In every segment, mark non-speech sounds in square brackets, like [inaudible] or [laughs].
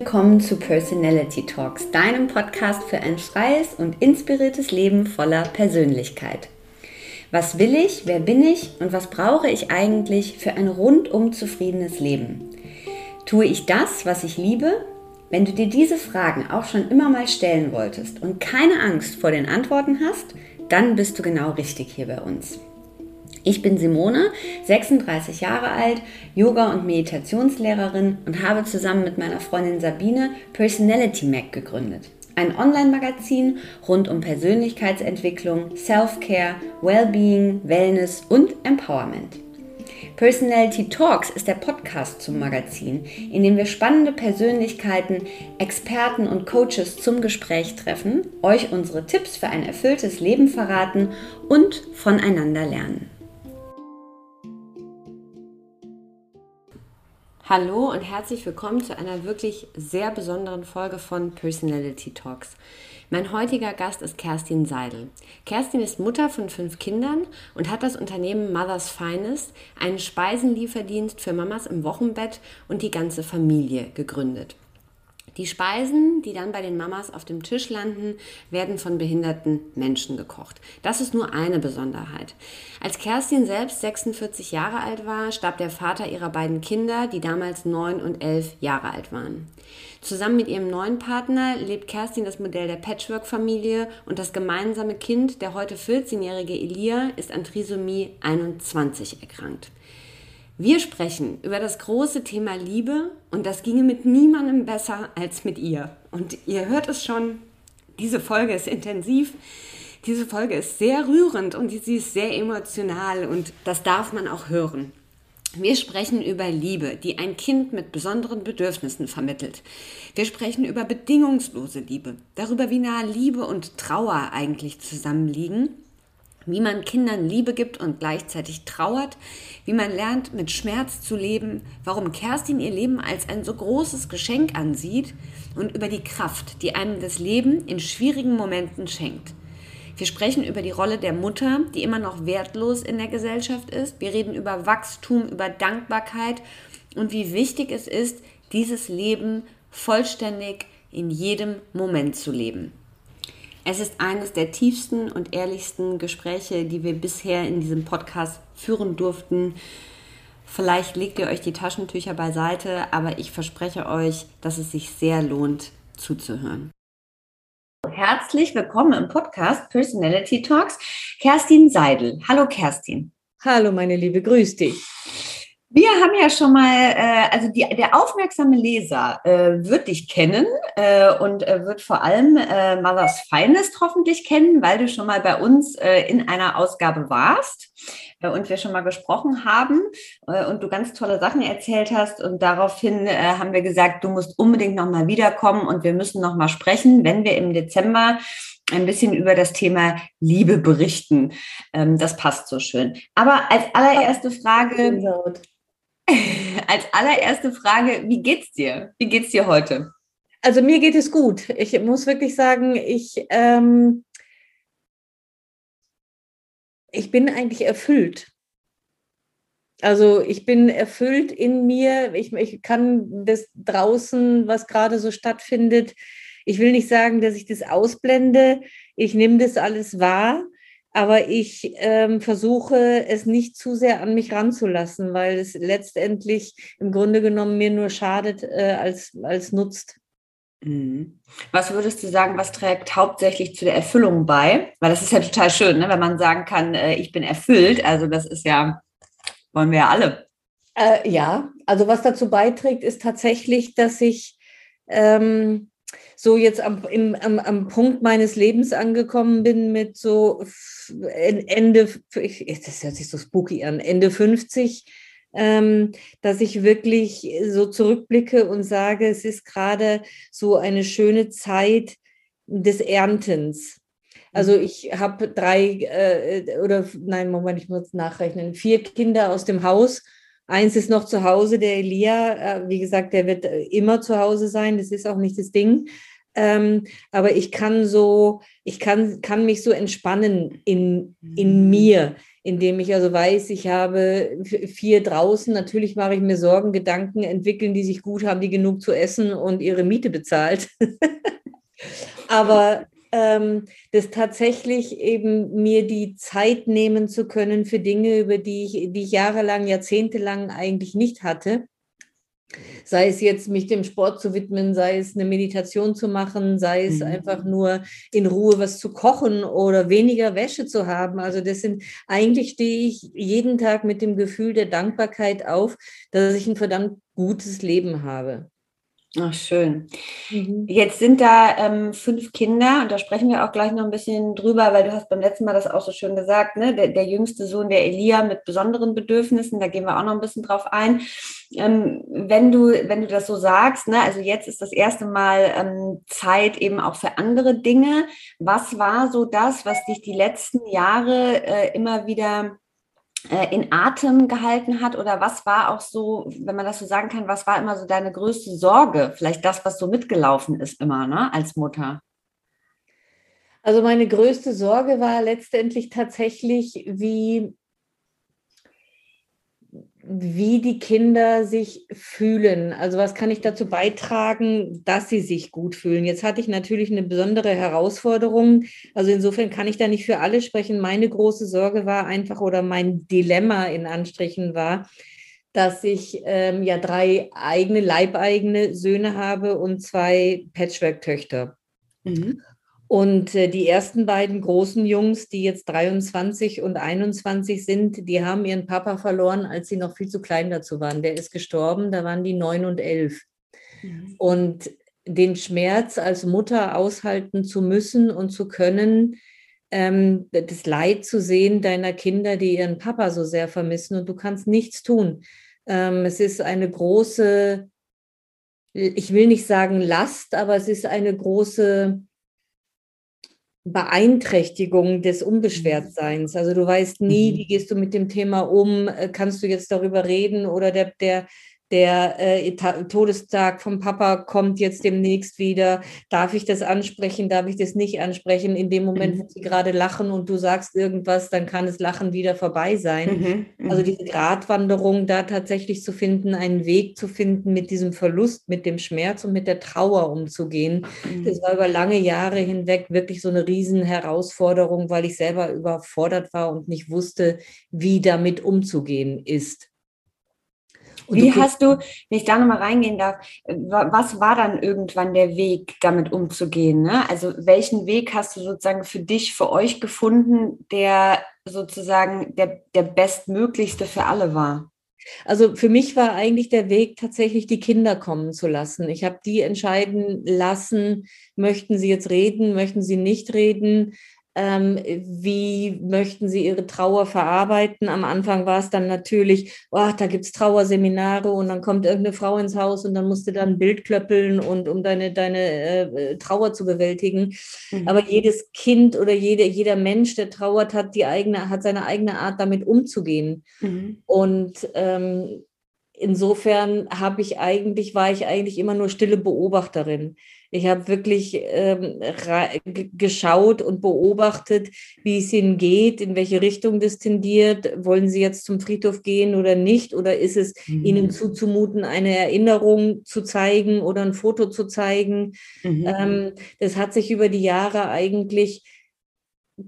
Willkommen zu Personality Talks, deinem Podcast für ein freies und inspiriertes Leben voller Persönlichkeit. Was will ich, wer bin ich und was brauche ich eigentlich für ein rundum zufriedenes Leben? Tue ich das, was ich liebe? Wenn du dir diese Fragen auch schon immer mal stellen wolltest und keine Angst vor den Antworten hast, dann bist du genau richtig hier bei uns. Ich bin Simone, 36 Jahre alt, Yoga- und Meditationslehrerin und habe zusammen mit meiner Freundin Sabine Personality Mac gegründet. Ein Online-Magazin rund um Persönlichkeitsentwicklung, Self-Care, Wellbeing, Wellness und Empowerment. Personality Talks ist der Podcast zum Magazin, in dem wir spannende Persönlichkeiten, Experten und Coaches zum Gespräch treffen, euch unsere Tipps für ein erfülltes Leben verraten und voneinander lernen. Hallo und herzlich willkommen zu einer wirklich sehr besonderen Folge von Personality Talks. Mein heutiger Gast ist Kerstin Seidel. Kerstin ist Mutter von fünf Kindern und hat das Unternehmen Mother's Finest, einen Speisenlieferdienst für Mamas im Wochenbett und die ganze Familie gegründet. Die Speisen, die dann bei den Mamas auf dem Tisch landen, werden von behinderten Menschen gekocht. Das ist nur eine Besonderheit. Als Kerstin selbst 46 Jahre alt war, starb der Vater ihrer beiden Kinder, die damals neun und elf Jahre alt waren. Zusammen mit ihrem neuen Partner lebt Kerstin das Modell der Patchwork-Familie und das gemeinsame Kind, der heute 14-jährige Elia, ist an Trisomie 21 erkrankt. Wir sprechen über das große Thema Liebe und das ginge mit niemandem besser als mit ihr. Und ihr hört es schon, diese Folge ist intensiv, diese Folge ist sehr rührend und sie ist sehr emotional und das darf man auch hören. Wir sprechen über Liebe, die ein Kind mit besonderen Bedürfnissen vermittelt. Wir sprechen über bedingungslose Liebe, darüber, wie nah Liebe und Trauer eigentlich zusammenliegen wie man Kindern Liebe gibt und gleichzeitig trauert, wie man lernt, mit Schmerz zu leben, warum Kerstin ihr Leben als ein so großes Geschenk ansieht und über die Kraft, die einem das Leben in schwierigen Momenten schenkt. Wir sprechen über die Rolle der Mutter, die immer noch wertlos in der Gesellschaft ist. Wir reden über Wachstum, über Dankbarkeit und wie wichtig es ist, dieses Leben vollständig in jedem Moment zu leben. Es ist eines der tiefsten und ehrlichsten Gespräche, die wir bisher in diesem Podcast führen durften. Vielleicht legt ihr euch die Taschentücher beiseite, aber ich verspreche euch, dass es sich sehr lohnt zuzuhören. Herzlich willkommen im Podcast Personality Talks. Kerstin Seidel. Hallo Kerstin. Hallo meine Liebe, grüß dich. Wir haben ja schon mal, äh, also die, der aufmerksame Leser äh, wird dich kennen äh, und äh, wird vor allem äh, Mothers Finest hoffentlich kennen, weil du schon mal bei uns äh, in einer Ausgabe warst äh, und wir schon mal gesprochen haben äh, und du ganz tolle Sachen erzählt hast und daraufhin äh, haben wir gesagt, du musst unbedingt noch mal wiederkommen und wir müssen noch mal sprechen, wenn wir im Dezember ein bisschen über das Thema Liebe berichten. Ähm, das passt so schön. Aber als allererste Frage, [laughs] als allererste Frage, wie geht's dir? Wie geht's dir heute? Also mir geht es gut. Ich muss wirklich sagen, ich, ähm, ich bin eigentlich erfüllt. Also ich bin erfüllt in mir. Ich, ich kann das draußen, was gerade so stattfindet. Ich will nicht sagen, dass ich das ausblende. Ich nehme das alles wahr aber ich ähm, versuche es nicht zu sehr an mich ranzulassen, weil es letztendlich im Grunde genommen mir nur schadet äh, als, als nutzt. Mhm. Was würdest du sagen, was trägt hauptsächlich zu der Erfüllung bei? Weil das ist ja total schön, ne? wenn man sagen kann, äh, ich bin erfüllt. Also das ist ja, wollen wir ja alle. Äh, ja, also was dazu beiträgt, ist tatsächlich, dass ich ähm, so jetzt am, im, am, am Punkt meines Lebens angekommen bin mit so Ende, das hört sich so spooky an, Ende 50, ähm, dass ich wirklich so zurückblicke und sage, es ist gerade so eine schöne Zeit des Erntens. Also mhm. ich habe drei äh, oder nein, Moment, ich muss nachrechnen, vier Kinder aus dem Haus. Eins ist noch zu Hause, der Elia. Äh, wie gesagt, der wird immer zu Hause sein. Das ist auch nicht das Ding. Ähm, aber ich kann so, ich kann, kann mich so entspannen in, in mhm. mir, indem ich also weiß, ich habe vier draußen. Natürlich mache ich mir Sorgen, Gedanken entwickeln, die sich gut haben, die genug zu essen und ihre Miete bezahlt. [laughs] Aber ähm, das tatsächlich eben mir die Zeit nehmen zu können für Dinge, über die ich, die ich jahrelang, jahrzehntelang eigentlich nicht hatte sei es jetzt mich dem Sport zu widmen, sei es eine Meditation zu machen, sei es mhm. einfach nur in Ruhe was zu kochen oder weniger Wäsche zu haben. Also das sind, eigentlich stehe ich jeden Tag mit dem Gefühl der Dankbarkeit auf, dass ich ein verdammt gutes Leben habe. Ach, schön. Mhm. Jetzt sind da ähm, fünf Kinder und da sprechen wir auch gleich noch ein bisschen drüber, weil du hast beim letzten Mal das auch so schön gesagt, ne? der, der jüngste Sohn, der Elia mit besonderen Bedürfnissen, da gehen wir auch noch ein bisschen drauf ein. Ähm, wenn, du, wenn du das so sagst, ne? also jetzt ist das erste Mal ähm, Zeit eben auch für andere Dinge. Was war so das, was dich die letzten Jahre äh, immer wieder in Atem gehalten hat? Oder was war auch so, wenn man das so sagen kann, was war immer so deine größte Sorge? Vielleicht das, was so mitgelaufen ist immer, ne, als Mutter? Also meine größte Sorge war letztendlich tatsächlich, wie wie die Kinder sich fühlen. Also was kann ich dazu beitragen, dass sie sich gut fühlen? Jetzt hatte ich natürlich eine besondere Herausforderung. Also insofern kann ich da nicht für alle sprechen. Meine große Sorge war einfach oder mein Dilemma in Anstrichen war, dass ich ähm, ja drei eigene, leibeigene Söhne habe und zwei Patchwork-Töchter. Mhm. Und äh, die ersten beiden großen Jungs, die jetzt 23 und 21 sind, die haben ihren Papa verloren, als sie noch viel zu klein dazu waren. Der ist gestorben, da waren die neun und elf. Mhm. Und den Schmerz als Mutter aushalten zu müssen und zu können, ähm, das Leid zu sehen deiner Kinder, die ihren Papa so sehr vermissen und du kannst nichts tun. Ähm, es ist eine große, ich will nicht sagen Last, aber es ist eine große Beeinträchtigung des Unbeschwertseins. Also du weißt nie, mhm. wie gehst du mit dem Thema um, äh, kannst du jetzt darüber reden oder der, der, der äh, Todestag vom Papa kommt jetzt demnächst wieder. Darf ich das ansprechen? Darf ich das nicht ansprechen? In dem Moment, mhm. wo sie gerade lachen und du sagst irgendwas, dann kann das Lachen wieder vorbei sein. Mhm. Also mhm. diese Gratwanderung, da tatsächlich zu finden, einen Weg zu finden, mit diesem Verlust, mit dem Schmerz und mit der Trauer umzugehen. Mhm. Das war über lange Jahre hinweg wirklich so eine riesen Herausforderung, weil ich selber überfordert war und nicht wusste, wie damit umzugehen ist. Wie hast du, wenn ich da nochmal reingehen darf, was war dann irgendwann der Weg, damit umzugehen? Ne? Also welchen Weg hast du sozusagen für dich, für euch gefunden, der sozusagen der, der bestmöglichste für alle war? Also für mich war eigentlich der Weg tatsächlich, die Kinder kommen zu lassen. Ich habe die entscheiden lassen, möchten sie jetzt reden, möchten sie nicht reden ähm, wie möchten Sie Ihre Trauer verarbeiten? Am Anfang war es dann natürlich, oh, da gibt es Trauerseminare und dann kommt irgendeine Frau ins Haus und dann musst du dann ein Bild klöppeln und um deine, deine äh, Trauer zu bewältigen. Mhm. Aber jedes Kind oder jede, jeder Mensch, der trauert, hat die eigene, hat seine eigene Art, damit umzugehen. Mhm. Und ähm, insofern habe ich eigentlich, war ich eigentlich immer nur stille Beobachterin. Ich habe wirklich ähm, geschaut und beobachtet, wie es ihnen geht, in welche Richtung das tendiert. Wollen sie jetzt zum Friedhof gehen oder nicht? Oder ist es mhm. ihnen zuzumuten, eine Erinnerung zu zeigen oder ein Foto zu zeigen? Mhm. Ähm, das hat sich über die Jahre eigentlich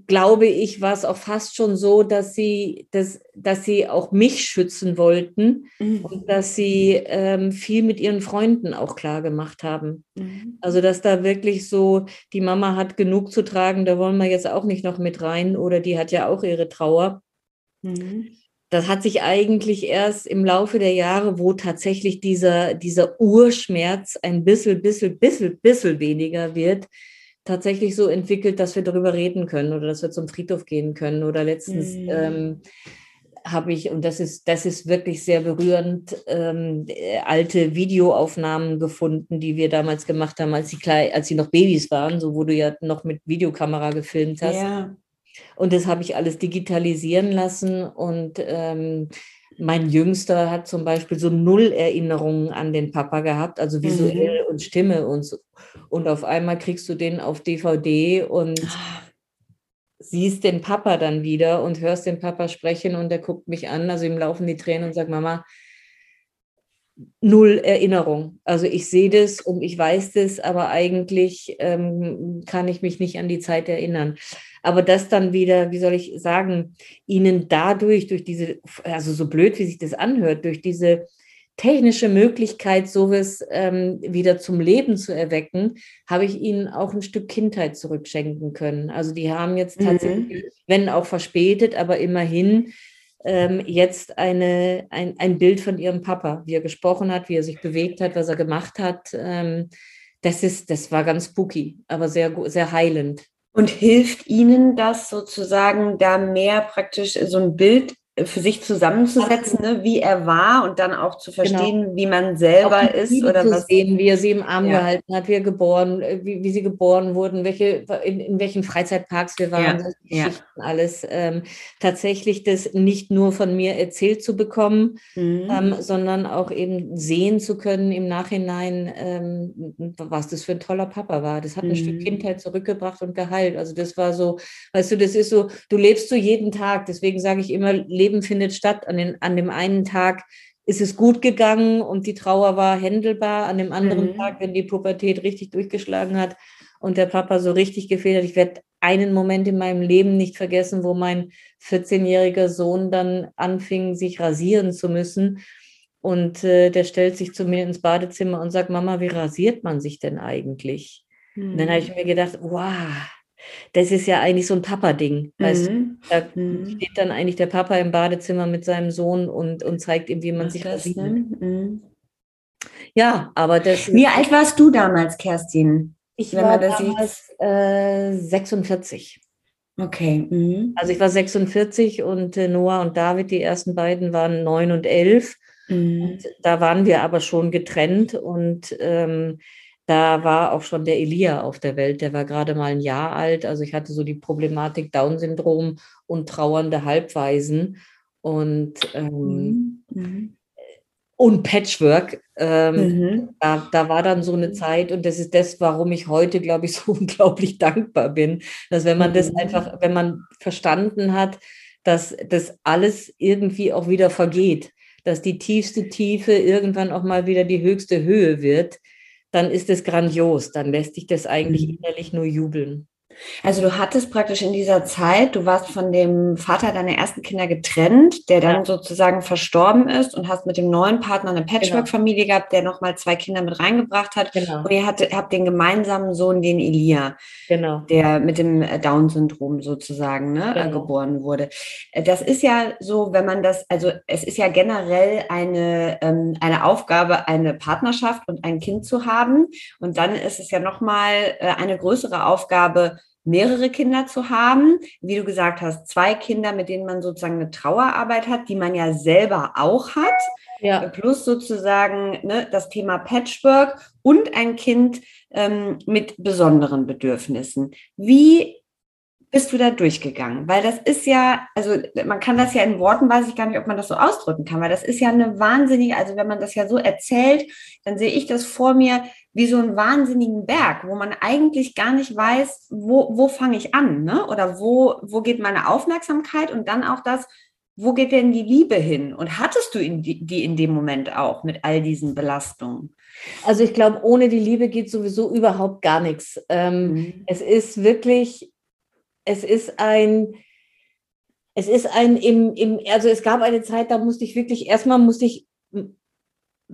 glaube ich, war es auch fast schon so, dass sie, dass, dass sie auch mich schützen wollten mhm. und dass sie ähm, viel mit ihren Freunden auch klar gemacht haben. Mhm. Also, dass da wirklich so, die Mama hat genug zu tragen, da wollen wir jetzt auch nicht noch mit rein oder die hat ja auch ihre Trauer. Mhm. Das hat sich eigentlich erst im Laufe der Jahre, wo tatsächlich dieser, dieser Urschmerz ein bisschen, bisschen, bisschen, bisschen weniger wird, tatsächlich so entwickelt, dass wir darüber reden können oder dass wir zum Friedhof gehen können. Oder letztens mhm. ähm, habe ich, und das ist, das ist wirklich sehr berührend, ähm, alte Videoaufnahmen gefunden, die wir damals gemacht haben, als sie, klein, als sie noch Babys waren, so wo du ja noch mit Videokamera gefilmt hast. Ja. Und das habe ich alles digitalisieren lassen und ähm, mein Jüngster hat zum Beispiel so null Erinnerungen an den Papa gehabt, also visuell mhm. und Stimme und so. Und auf einmal kriegst du den auf DVD und ah. siehst den Papa dann wieder und hörst den Papa sprechen und der guckt mich an, also ihm laufen die Tränen und sagt, Mama, null Erinnerung. Also ich sehe das und ich weiß das, aber eigentlich ähm, kann ich mich nicht an die Zeit erinnern. Aber das dann wieder, wie soll ich sagen, ihnen dadurch, durch diese, also so blöd, wie sich das anhört, durch diese technische Möglichkeit, sowas ähm, wieder zum Leben zu erwecken, habe ich ihnen auch ein Stück Kindheit zurückschenken können. Also die haben jetzt mhm. tatsächlich, mhm. wenn auch verspätet, aber immerhin ähm, jetzt eine, ein, ein Bild von ihrem Papa, wie er gesprochen hat, wie er sich bewegt hat, was er gemacht hat. Ähm, das, ist, das war ganz spooky, aber sehr, sehr heilend. Und hilft Ihnen das sozusagen, da mehr praktisch so ein Bild für sich zusammenzusetzen, ne, wie er war und dann auch zu genau. verstehen, genau. wie man selber ist oder was sehen, wie er sie im Arm ja. gehalten hat, wie er geboren, äh, wie, wie sie geboren wurden, welche in, in welchen Freizeitparks wir waren, ja. Ja. alles ähm, tatsächlich das nicht nur von mir erzählt zu bekommen, mhm. ähm, sondern auch eben sehen zu können im Nachhinein, ähm, was das für ein toller Papa war. Das hat ein mhm. Stück Kindheit zurückgebracht und geheilt. Also das war so, weißt du, das ist so, du lebst so jeden Tag. Deswegen sage ich immer Leben findet statt. An, den, an dem einen Tag ist es gut gegangen und die Trauer war händelbar. An dem anderen mhm. Tag, wenn die Pubertät richtig durchgeschlagen hat und der Papa so richtig gefehlt hat, ich werde einen Moment in meinem Leben nicht vergessen, wo mein 14-jähriger Sohn dann anfing, sich rasieren zu müssen. Und äh, der stellt sich zu mir ins Badezimmer und sagt, Mama, wie rasiert man sich denn eigentlich? Mhm. Und dann habe ich mhm. mir gedacht, wow, das ist ja eigentlich so ein Papa-Ding. Mhm. Da mhm. steht dann eigentlich der Papa im Badezimmer mit seinem Sohn und, und zeigt ihm, wie man Ach, sich das. Ne? Mhm. Ja, aber das. Wie alt warst du damals, Kerstin? Ich war damals äh, 46. Okay. Mhm. Also ich war 46 und äh, Noah und David, die ersten beiden, waren neun und elf. Mhm. Und da waren wir aber schon getrennt und ähm, da war auch schon der Elia auf der Welt, der war gerade mal ein Jahr alt. Also ich hatte so die Problematik Down-Syndrom und trauernde Halbwaisen und, ähm, mhm. mhm. und Patchwork. Ähm, mhm. da, da war dann so eine Zeit und das ist das, warum ich heute, glaube ich, [laughs] so unglaublich dankbar bin, dass wenn man mhm. das einfach, wenn man verstanden hat, dass das alles irgendwie auch wieder vergeht, dass die tiefste Tiefe irgendwann auch mal wieder die höchste Höhe wird dann ist es grandios. Dann lässt sich das eigentlich mhm. innerlich nur jubeln. Also du hattest praktisch in dieser Zeit, du warst von dem Vater deiner ersten Kinder getrennt, der dann ja. sozusagen verstorben ist und hast mit dem neuen Partner eine genau. Patchwork-Familie gehabt, der nochmal zwei Kinder mit reingebracht hat. Genau. Und ihr hattet, habt den gemeinsamen Sohn, den Elia, genau. der mit dem äh, Down-Syndrom sozusagen ne, genau. geboren wurde. Äh, das ist ja so, wenn man das, also es ist ja generell eine, ähm, eine Aufgabe, eine Partnerschaft und ein Kind zu haben. Und dann ist es ja nochmal äh, eine größere Aufgabe, mehrere Kinder zu haben. Wie du gesagt hast, zwei Kinder, mit denen man sozusagen eine Trauerarbeit hat, die man ja selber auch hat. Ja. Plus sozusagen ne, das Thema Patchwork und ein Kind ähm, mit besonderen Bedürfnissen. Wie bist du da durchgegangen? Weil das ist ja, also man kann das ja in Worten, weiß ich gar nicht, ob man das so ausdrücken kann, weil das ist ja eine wahnsinnige, also wenn man das ja so erzählt, dann sehe ich das vor mir wie so einen wahnsinnigen Berg, wo man eigentlich gar nicht weiß, wo, wo fange ich an, ne? Oder wo, wo geht meine Aufmerksamkeit und dann auch das, wo geht denn die Liebe hin? Und hattest du die, in dem Moment auch mit all diesen Belastungen? Also ich glaube, ohne die Liebe geht sowieso überhaupt gar nichts. Ähm, mhm. Es ist wirklich es ist ein, es ist ein im, im, also es gab eine Zeit, da musste ich wirklich, erstmal musste ich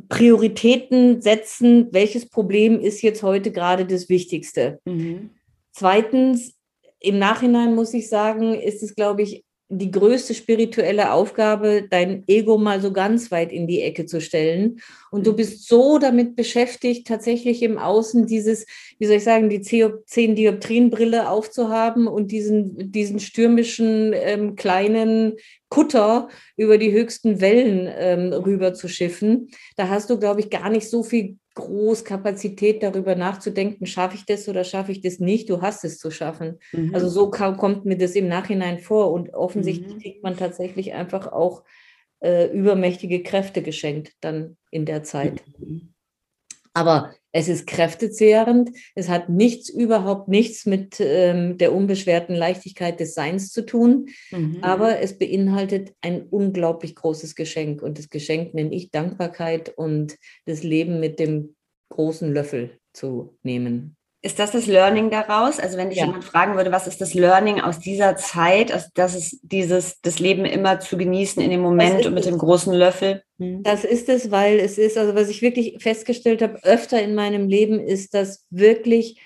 Prioritäten setzen, welches Problem ist jetzt heute gerade das Wichtigste. Mhm. Zweitens, im Nachhinein muss ich sagen, ist es, glaube ich, die größte spirituelle Aufgabe, dein Ego mal so ganz weit in die Ecke zu stellen. Und du mhm. bist so damit beschäftigt, tatsächlich im Außen dieses, wie soll ich sagen, die zehn Dioptrienbrille aufzuhaben und diesen, diesen stürmischen ähm, kleinen Kutter über die höchsten Wellen ähm, rüber zu schiffen. Da hast du, glaube ich, gar nicht so viel Großkapazität darüber nachzudenken, schaffe ich das oder schaffe ich das nicht, du hast es zu schaffen. Mhm. Also so kommt mir das im Nachhinein vor und offensichtlich mhm. kriegt man tatsächlich einfach auch äh, übermächtige Kräfte geschenkt dann in der Zeit. Mhm. Aber Es ist kräftezehrend. Es hat nichts, überhaupt nichts mit ähm, der unbeschwerten Leichtigkeit des Seins zu tun. Mhm. Aber es beinhaltet ein unglaublich großes Geschenk. Und das Geschenk nenne ich Dankbarkeit und das Leben mit dem großen Löffel zu nehmen. Ist das das Learning daraus? Also wenn dich ja. jemand fragen würde, was ist das Learning aus dieser Zeit, aus, das ist dieses, das Leben immer zu genießen in dem Moment und mit es. dem großen Löffel? Hm. Das ist es, weil es ist, also was ich wirklich festgestellt habe, öfter in meinem Leben ist, dass wirklich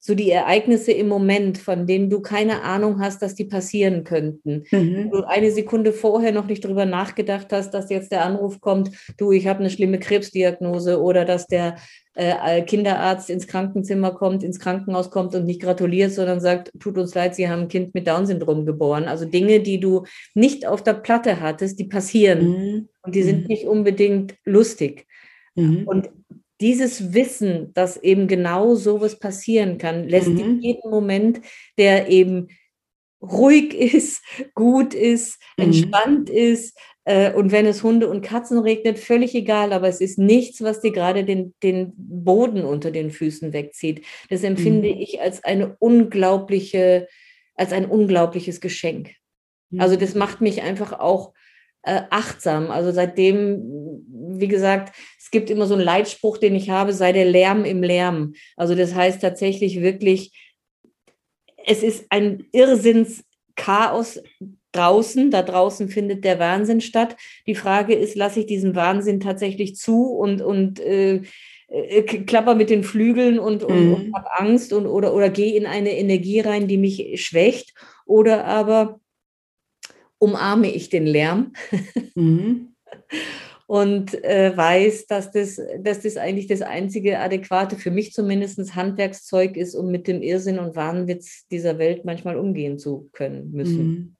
so die Ereignisse im Moment, von denen du keine Ahnung hast, dass die passieren könnten. Mhm. Du eine Sekunde vorher noch nicht darüber nachgedacht hast, dass jetzt der Anruf kommt, du, ich habe eine schlimme Krebsdiagnose oder dass der äh, Kinderarzt ins Krankenzimmer kommt, ins Krankenhaus kommt und nicht gratuliert, sondern sagt, tut uns leid, Sie haben ein Kind mit Down-Syndrom geboren. Also Dinge, die du nicht auf der Platte hattest, die passieren. Mhm. Und die sind mhm. nicht unbedingt lustig. Mhm. Und dieses Wissen, dass eben genau sowas passieren kann, lässt mhm. in jedem Moment, der eben ruhig [laughs] ist, gut ist, mhm. entspannt ist, äh, und wenn es Hunde und Katzen regnet, völlig egal, aber es ist nichts, was dir gerade den, den Boden unter den Füßen wegzieht. Das empfinde mhm. ich als eine unglaubliche, als ein unglaubliches Geschenk. Mhm. Also das macht mich einfach auch äh, achtsam. Also seitdem, wie gesagt, es gibt immer so einen Leitspruch, den ich habe, sei der Lärm im Lärm. Also das heißt tatsächlich wirklich, es ist ein Irrsinnschaos draußen. Da draußen findet der Wahnsinn statt. Die Frage ist, lasse ich diesen Wahnsinn tatsächlich zu und, und äh, äh, klapper mit den Flügeln und, und, mhm. und habe Angst und, oder, oder gehe in eine Energie rein, die mich schwächt. Oder aber umarme ich den Lärm mhm. [laughs] und äh, weiß, dass das, dass das eigentlich das einzige adäquate, für mich zumindest Handwerkszeug ist, um mit dem Irrsinn und Wahnwitz dieser Welt manchmal umgehen zu können müssen. Mhm.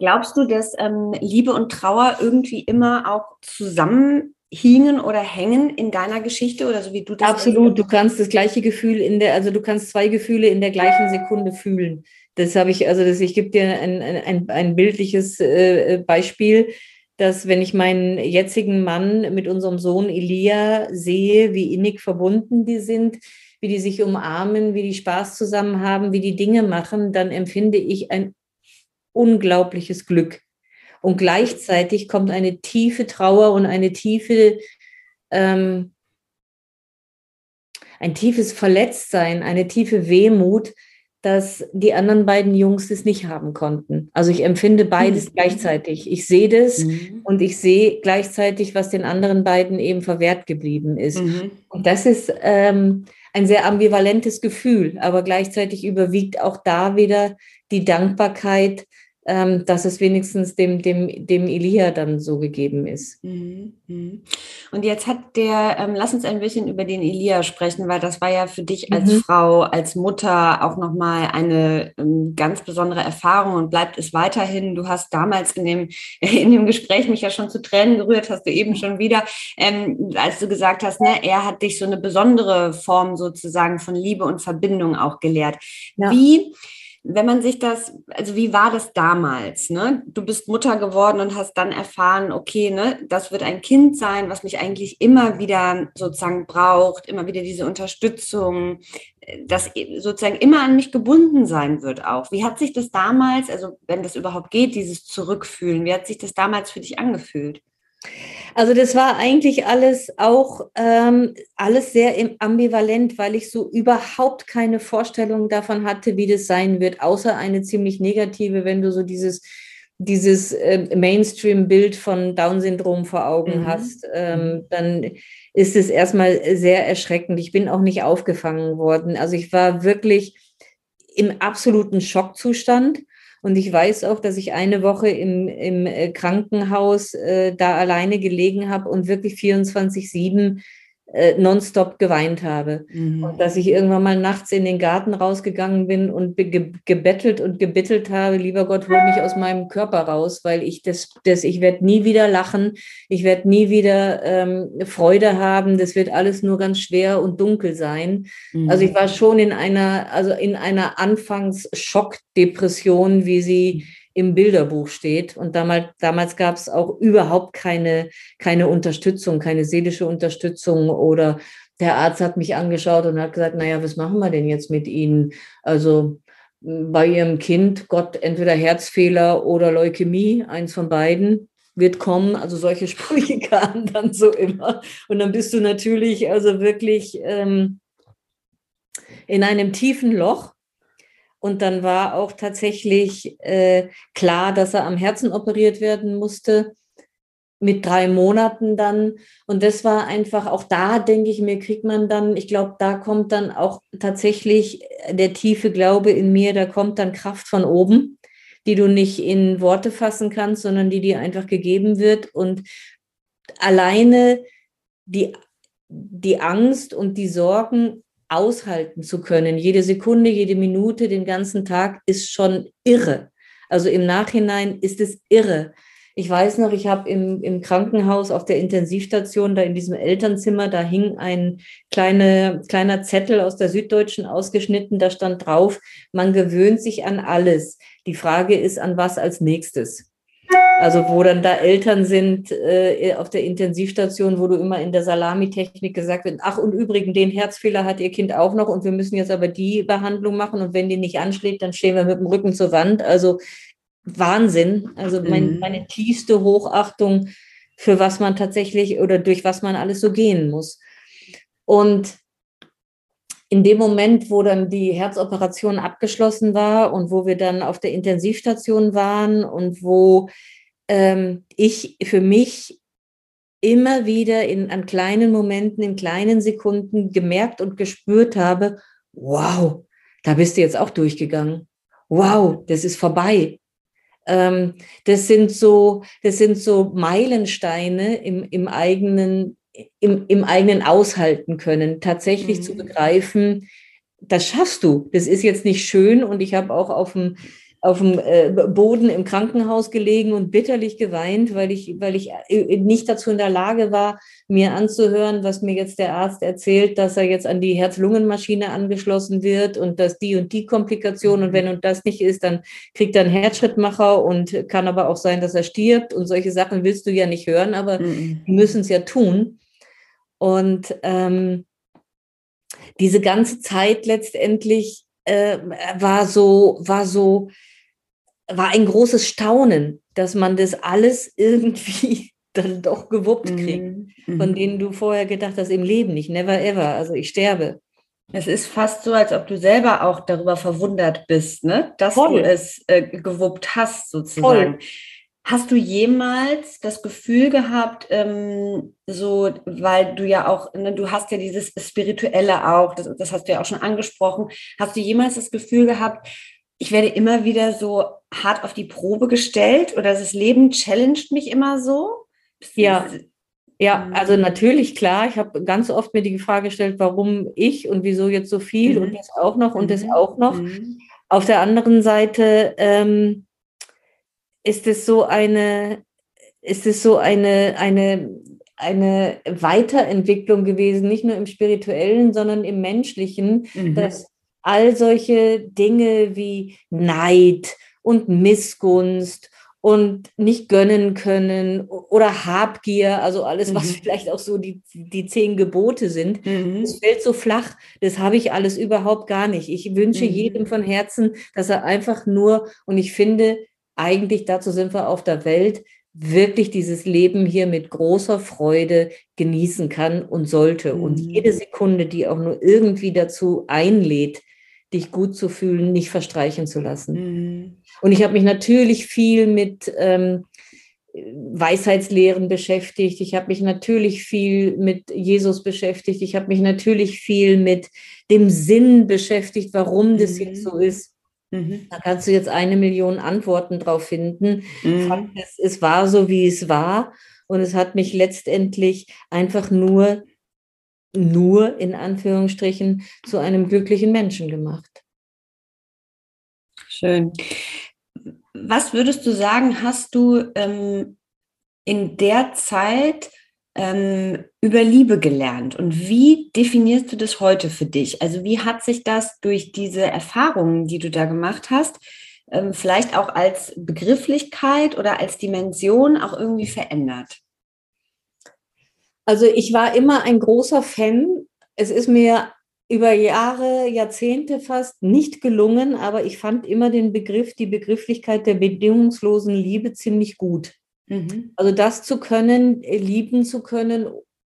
Glaubst du, dass ähm, Liebe und Trauer irgendwie immer auch zusammenhingen oder hängen in deiner Geschichte oder so wie du das? Absolut, du kannst das gleiche Gefühl in der, also du kannst zwei Gefühle in der gleichen Sekunde fühlen. Das habe ich, also das, ich gebe dir ein, ein, ein bildliches äh, Beispiel, dass wenn ich meinen jetzigen Mann mit unserem Sohn Elia sehe, wie innig verbunden die sind, wie die sich umarmen, wie die Spaß zusammen haben, wie die Dinge machen, dann empfinde ich ein unglaubliches Glück. Und gleichzeitig kommt eine tiefe Trauer und eine tiefe, ähm, ein tiefes Verletztsein, eine tiefe Wehmut, dass die anderen beiden Jungs es nicht haben konnten. Also ich empfinde beides mhm. gleichzeitig. Ich sehe das mhm. und ich sehe gleichzeitig, was den anderen beiden eben verwehrt geblieben ist. Mhm. Und das ist ähm, ein sehr ambivalentes Gefühl, aber gleichzeitig überwiegt auch da wieder die Dankbarkeit, ähm, dass es wenigstens dem, dem, dem Elia dann so gegeben ist. Mhm, mhm. Und jetzt hat der, ähm, lass uns ein bisschen über den Elia sprechen, weil das war ja für dich als mhm. Frau, als Mutter auch nochmal eine ähm, ganz besondere Erfahrung und bleibt es weiterhin. Du hast damals in dem, [laughs] in dem Gespräch mich ja schon zu Tränen gerührt, hast du eben schon wieder, ähm, als du gesagt hast, ne, er hat dich so eine besondere Form sozusagen von Liebe und Verbindung auch gelehrt. Ja. Wie wenn man sich das, also wie war das damals? Ne? Du bist Mutter geworden und hast dann erfahren, okay, ne, das wird ein Kind sein, was mich eigentlich immer wieder sozusagen braucht, immer wieder diese Unterstützung, das sozusagen immer an mich gebunden sein wird auch. Wie hat sich das damals, also wenn das überhaupt geht, dieses Zurückfühlen, wie hat sich das damals für dich angefühlt? Also das war eigentlich alles auch ähm, alles sehr ambivalent, weil ich so überhaupt keine Vorstellung davon hatte, wie das sein wird, außer eine ziemlich negative, wenn du so dieses dieses äh, Mainstream-Bild von Down-Syndrom vor Augen mhm. hast, ähm, dann ist es erstmal sehr erschreckend. Ich bin auch nicht aufgefangen worden. Also ich war wirklich im absoluten Schockzustand. Und ich weiß auch, dass ich eine Woche im, im äh, Krankenhaus äh, da alleine gelegen habe und wirklich 24-7 äh, nonstop geweint habe. Mhm. Und dass ich irgendwann mal nachts in den Garten rausgegangen bin und ge gebettelt und gebittelt habe, lieber Gott, hol mich aus meinem Körper raus, weil ich das, das ich werde nie wieder lachen, ich werde nie wieder ähm, Freude haben, das wird alles nur ganz schwer und dunkel sein. Mhm. Also ich war schon in einer, also in einer Anfangs-Schockdepression, wie sie im Bilderbuch steht. Und damals, damals gab es auch überhaupt keine, keine Unterstützung, keine seelische Unterstützung oder der Arzt hat mich angeschaut und hat gesagt, naja, was machen wir denn jetzt mit Ihnen? Also bei Ihrem Kind, Gott, entweder Herzfehler oder Leukämie, eins von beiden wird kommen. Also solche [laughs] Sprüche kamen dann so immer. Und dann bist du natürlich also wirklich ähm, in einem tiefen Loch. Und dann war auch tatsächlich äh, klar, dass er am Herzen operiert werden musste mit drei Monaten dann. Und das war einfach, auch da denke ich mir, kriegt man dann, ich glaube, da kommt dann auch tatsächlich der tiefe Glaube in mir, da kommt dann Kraft von oben, die du nicht in Worte fassen kannst, sondern die dir einfach gegeben wird. Und alleine die, die Angst und die Sorgen aushalten zu können, jede Sekunde, jede Minute, den ganzen Tag, ist schon irre. Also im Nachhinein ist es irre ich weiß noch, ich habe im, im Krankenhaus auf der Intensivstation, da in diesem Elternzimmer, da hing ein kleine, kleiner Zettel aus der Süddeutschen ausgeschnitten, da stand drauf, man gewöhnt sich an alles. Die Frage ist, an was als nächstes. Also wo dann da Eltern sind äh, auf der Intensivstation, wo du immer in der Salamitechnik gesagt wird, ach und übrigens, den Herzfehler hat ihr Kind auch noch und wir müssen jetzt aber die Behandlung machen und wenn die nicht anschlägt, dann stehen wir mit dem Rücken zur Wand. Also Wahnsinn. Also mein, mhm. meine tiefste Hochachtung für was man tatsächlich oder durch was man alles so gehen muss. Und in dem Moment, wo dann die Herzoperation abgeschlossen war und wo wir dann auf der Intensivstation waren und wo ähm, ich für mich immer wieder in, an kleinen Momenten, in kleinen Sekunden gemerkt und gespürt habe, wow, da bist du jetzt auch durchgegangen. Wow, das ist vorbei. Ähm, das sind so, das sind so Meilensteine im, im eigenen, im, im eigenen Aushalten können, tatsächlich mhm. zu begreifen, das schaffst du. Das ist jetzt nicht schön und ich habe auch auf dem auf dem äh, Boden im Krankenhaus gelegen und bitterlich geweint, weil ich, weil ich äh, nicht dazu in der Lage war, mir anzuhören, was mir jetzt der Arzt erzählt, dass er jetzt an die Herz-Lungen-Maschine angeschlossen wird und dass die und die Komplikation und mhm. wenn und das nicht ist, dann kriegt er einen Herzschrittmacher und kann aber auch sein, dass er stirbt und solche Sachen willst du ja nicht hören, aber mhm. die müssen es ja tun. Und ähm, diese ganze Zeit letztendlich äh, war so, war so, war ein großes Staunen, dass man das alles [laughs] irgendwie dann doch gewuppt kriegt, mhm. von mhm. denen du vorher gedacht hast, im Leben nicht, never ever, also ich sterbe. Es ist fast so, als ob du selber auch darüber verwundert bist, ne? dass Voll. du es äh, gewuppt hast, sozusagen. Voll. Hast du jemals das Gefühl gehabt, ähm, so, weil du ja auch, ne, du hast ja dieses Spirituelle auch, das, das hast du ja auch schon angesprochen, hast du jemals das Gefühl gehabt, ich werde immer wieder so hart auf die Probe gestellt oder das Leben challenged mich immer so? Ja. Ja, mhm. also natürlich, klar. Ich habe ganz oft mir die Frage gestellt, warum ich und wieso jetzt so viel mhm. und das auch noch und mhm. das auch noch. Mhm. Auf der anderen Seite ähm, ist es so eine, ist es so eine, eine, eine Weiterentwicklung gewesen, nicht nur im spirituellen, sondern im menschlichen, mhm. dass all solche Dinge wie Neid und Missgunst und nicht gönnen können oder Habgier, also alles, was mhm. vielleicht auch so die, die zehn Gebote sind, mhm. das fällt so flach. Das habe ich alles überhaupt gar nicht. Ich wünsche mhm. jedem von Herzen, dass er einfach nur, und ich finde, eigentlich dazu sind wir auf der Welt, wirklich dieses Leben hier mit großer Freude genießen kann und sollte. Und jede Sekunde, die auch nur irgendwie dazu einlädt, dich gut zu fühlen, nicht verstreichen zu lassen. Mhm. Und ich habe mich natürlich viel mit ähm, Weisheitslehren beschäftigt. Ich habe mich natürlich viel mit Jesus beschäftigt. Ich habe mich natürlich viel mit dem Sinn beschäftigt, warum das mhm. jetzt so ist. Mhm. Da kannst du jetzt eine Million Antworten drauf finden. Mhm. Es, es war so, wie es war. Und es hat mich letztendlich einfach nur nur in Anführungsstrichen zu einem glücklichen Menschen gemacht. Schön. Was würdest du sagen, hast du ähm, in der Zeit ähm, über Liebe gelernt und wie definierst du das heute für dich? Also wie hat sich das durch diese Erfahrungen, die du da gemacht hast, ähm, vielleicht auch als Begrifflichkeit oder als Dimension auch irgendwie verändert? Also ich war immer ein großer Fan es ist mir über Jahre, Jahrzehnte fast nicht gelungen, aber ich fand immer den Begriff, die Begrifflichkeit der bedingungslosen Liebe ziemlich gut. Mhm. Also das zu können, äh, lieben zu können,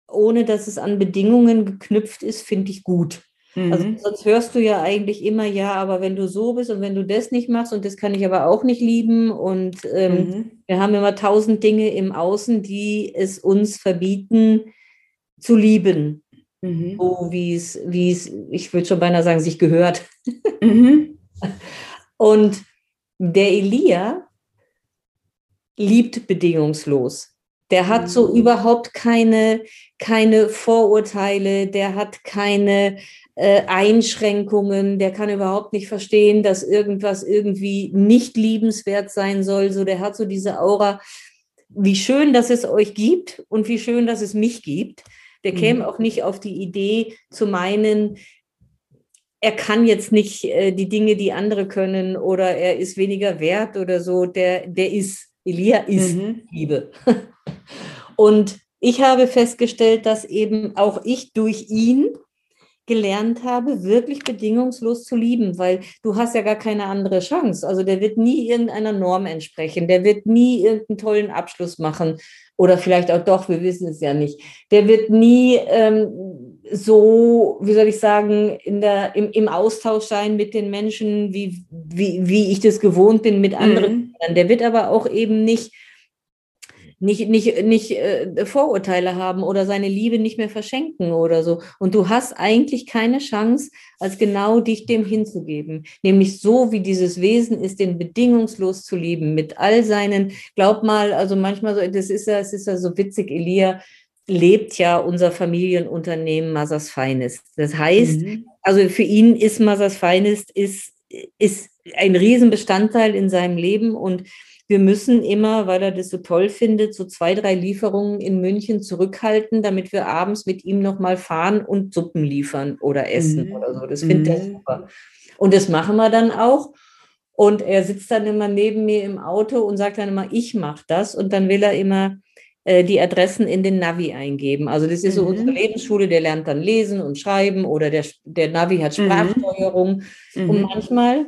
ohne dass es an Bedingungen geknüpft ist, finde ich gut. Also mhm. Also sonst hörst du ja eigentlich immer, ja, aber wenn du so bist und wenn du das nicht machst und das kann ich aber auch nicht lieben und ähm, mhm. wir haben immer tausend Dinge im Außen, die es uns verbieten zu lieben. Mhm. So wie es, wie es, ich würde schon beinahe sagen, sich gehört. Mhm. [laughs] Und der Elia liebt bedingungslos. Der hat so mhm. überhaupt keine, keine Vorurteile, der hat keine äh, Einschränkungen, der kann überhaupt nicht verstehen, dass irgendwas irgendwie nicht liebenswert sein soll. So, der hat so diese Aura, wie schön, dass es euch gibt und wie schön, dass es mich gibt. Der käme mhm. auch nicht auf die Idee zu meinen, er kann jetzt nicht äh, die Dinge, die andere können, oder er ist weniger wert oder so. Der, der ist, Elia ist mhm. Liebe. Und ich habe festgestellt, dass eben auch ich durch ihn gelernt habe, wirklich bedingungslos zu lieben, weil du hast ja gar keine andere Chance. Also der wird nie irgendeiner Norm entsprechen, der wird nie irgendeinen tollen Abschluss machen oder vielleicht auch doch, wir wissen es ja nicht. Der wird nie ähm, so, wie soll ich sagen, in der, im, im Austausch sein mit den Menschen, wie, wie, wie ich das gewohnt bin mit anderen. Mhm. Der wird aber auch eben nicht nicht, nicht, nicht äh, Vorurteile haben oder seine Liebe nicht mehr verschenken oder so. Und du hast eigentlich keine Chance, als genau dich dem hinzugeben. Nämlich so, wie dieses Wesen ist, den bedingungslos zu lieben, mit all seinen, glaub mal, also manchmal so, das ist ja, es ist ja so witzig, Elia lebt ja unser Familienunternehmen Mothers Finest. Das heißt, mhm. also für ihn ist Mothers Finest ist, ist ein Riesenbestandteil in seinem Leben und wir müssen immer, weil er das so toll findet, so zwei, drei Lieferungen in München zurückhalten, damit wir abends mit ihm nochmal fahren und Suppen liefern oder essen mhm. oder so. Das findet mhm. er super. Und das machen wir dann auch. Und er sitzt dann immer neben mir im Auto und sagt dann immer, ich mache das. Und dann will er immer die Adressen in den Navi eingeben. Also das ist so mhm. unsere Lebensschule, der lernt dann lesen und schreiben oder der, der Navi hat mhm. Sprachsteuerung. Und mhm. manchmal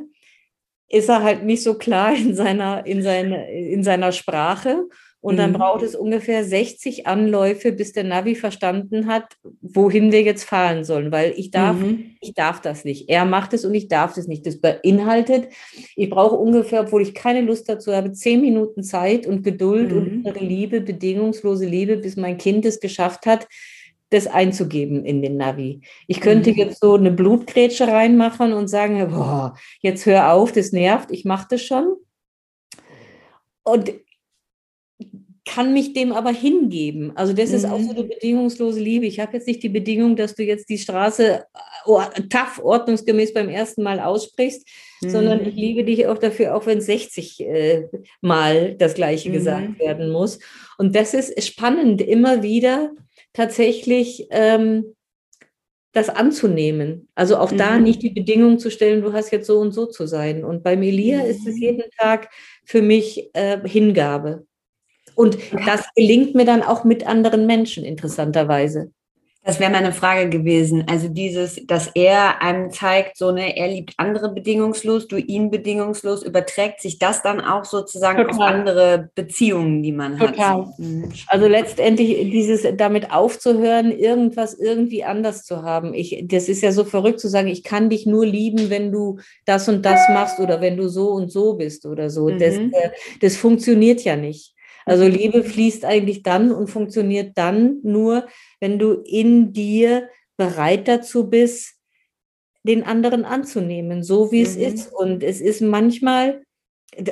ist er halt nicht so klar in seiner, in seine, in seiner Sprache. Und dann mhm. braucht es ungefähr 60 Anläufe, bis der Navi verstanden hat, wohin wir jetzt fahren sollen, weil ich darf, mhm. ich darf das nicht. Er macht es und ich darf das nicht. Das beinhaltet, ich brauche ungefähr, obwohl ich keine Lust dazu habe, zehn Minuten Zeit und Geduld mhm. und Liebe, bedingungslose Liebe, bis mein Kind es geschafft hat, das einzugeben in den Navi. Ich könnte mhm. jetzt so eine Blutgrätsche reinmachen und sagen, boah, jetzt hör auf, das nervt, ich mache das schon. Und kann mich dem aber hingeben. Also das mhm. ist auch so mhm. eine bedingungslose Liebe. Ich habe jetzt nicht die Bedingung, dass du jetzt die Straße oh, tough, ordnungsgemäß beim ersten Mal aussprichst, mhm. sondern ich liebe dich auch dafür, auch wenn 60 äh, Mal das Gleiche mhm. gesagt werden muss. Und das ist spannend, immer wieder tatsächlich ähm, das anzunehmen. Also auch mhm. da nicht die Bedingung zu stellen, du hast jetzt so und so zu sein. Und bei Melia mhm. ist es jeden Tag für mich äh, Hingabe. Und das gelingt mir dann auch mit anderen Menschen, interessanterweise. Das wäre meine Frage gewesen. Also dieses, dass er einem zeigt, so ne, er liebt andere bedingungslos, du ihn bedingungslos, überträgt sich das dann auch sozusagen Total. auf andere Beziehungen, die man Total. hat. Mhm. Also letztendlich dieses damit aufzuhören, irgendwas irgendwie anders zu haben. Ich, das ist ja so verrückt zu sagen, ich kann dich nur lieben, wenn du das und das machst oder wenn du so und so bist oder so. Mhm. Das, äh, das funktioniert ja nicht. Also. Liebe fließt eigentlich dann und funktioniert dann nur, wenn du in dir bereit dazu bist, den anderen anzunehmen, so wie mhm. es ist. Und es ist manchmal,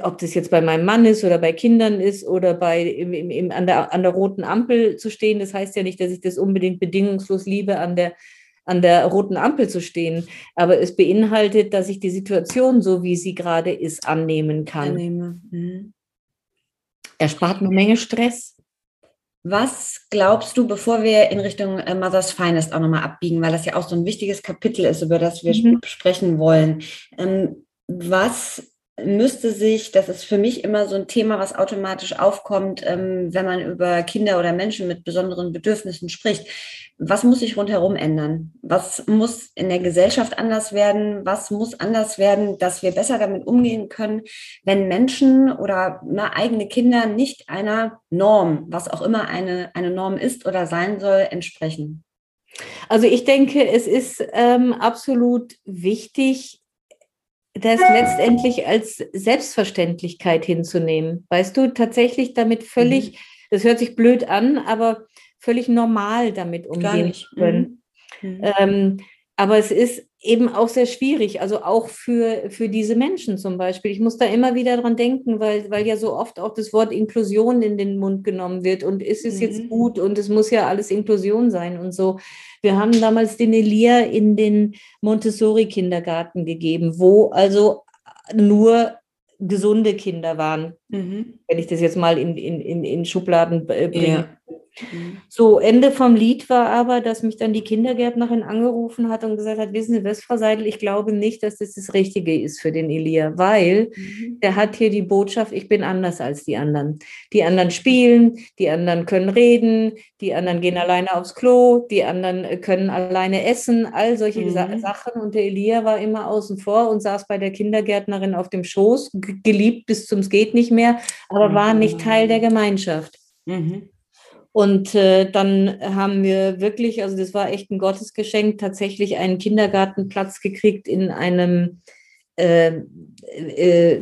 ob das jetzt bei meinem Mann ist oder bei Kindern ist oder bei im, im, im, an, der, an der roten Ampel zu stehen, das heißt ja nicht, dass ich das unbedingt bedingungslos liebe, an der, an der roten Ampel zu stehen. Aber es beinhaltet, dass ich die Situation, so wie sie gerade ist, annehmen kann. Annehme. Mhm erspart eine Menge Stress. Was glaubst du, bevor wir in Richtung äh, Mother's Finest auch nochmal abbiegen, weil das ja auch so ein wichtiges Kapitel ist, über das wir mhm. sprechen wollen, ähm, was müsste sich, das ist für mich immer so ein Thema, was automatisch aufkommt, ähm, wenn man über Kinder oder Menschen mit besonderen Bedürfnissen spricht. Was muss sich rundherum ändern? Was muss in der Gesellschaft anders werden? Was muss anders werden, dass wir besser damit umgehen können, wenn Menschen oder na, eigene Kinder nicht einer Norm, was auch immer eine, eine Norm ist oder sein soll, entsprechen? Also ich denke, es ist ähm, absolut wichtig, das letztendlich als Selbstverständlichkeit hinzunehmen. Weißt du, tatsächlich damit völlig, mhm. das hört sich blöd an, aber völlig normal damit umgehen zu können. Mhm. Mhm. Ähm, aber es ist eben auch sehr schwierig, also auch für, für diese Menschen zum Beispiel. Ich muss da immer wieder dran denken, weil, weil ja so oft auch das Wort Inklusion in den Mund genommen wird und ist es mhm. jetzt gut und es muss ja alles Inklusion sein und so. Wir haben damals den Elia in den Montessori-Kindergarten gegeben, wo also nur gesunde Kinder waren, mhm. wenn ich das jetzt mal in, in, in, in Schubladen bringe. Ja. Mhm. So, Ende vom Lied war aber, dass mich dann die Kindergärtnerin angerufen hat und gesagt hat, wissen Sie was, Frau Seidel, ich glaube nicht, dass das das Richtige ist für den Elia, weil mhm. der hat hier die Botschaft, ich bin anders als die anderen. Die anderen spielen, die anderen können reden, die anderen gehen alleine aufs Klo, die anderen äh, können alleine essen, all solche mhm. Sachen. Und der Elia war immer außen vor und saß bei der Kindergärtnerin auf dem Schoß, geliebt bis zum geht nicht mehr, aber war nicht Teil der Gemeinschaft. Mhm. Und äh, dann haben wir wirklich, also das war echt ein Gottesgeschenk, tatsächlich einen Kindergartenplatz gekriegt in einem, äh, äh,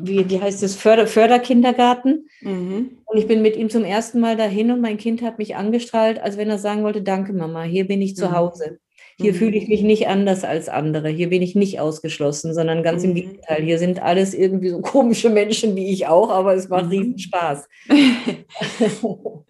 wie, wie heißt es, Förder, Förderkindergarten. Mhm. Und ich bin mit ihm zum ersten Mal dahin und mein Kind hat mich angestrahlt, als wenn er sagen wollte, danke Mama, hier bin ich mhm. zu Hause. Hier mhm. fühle ich mich nicht anders als andere. Hier bin ich nicht ausgeschlossen, sondern ganz mhm. im Gegenteil. Hier sind alles irgendwie so [laughs] komische Menschen wie ich auch, aber es macht mhm. riesen Spaß. [laughs]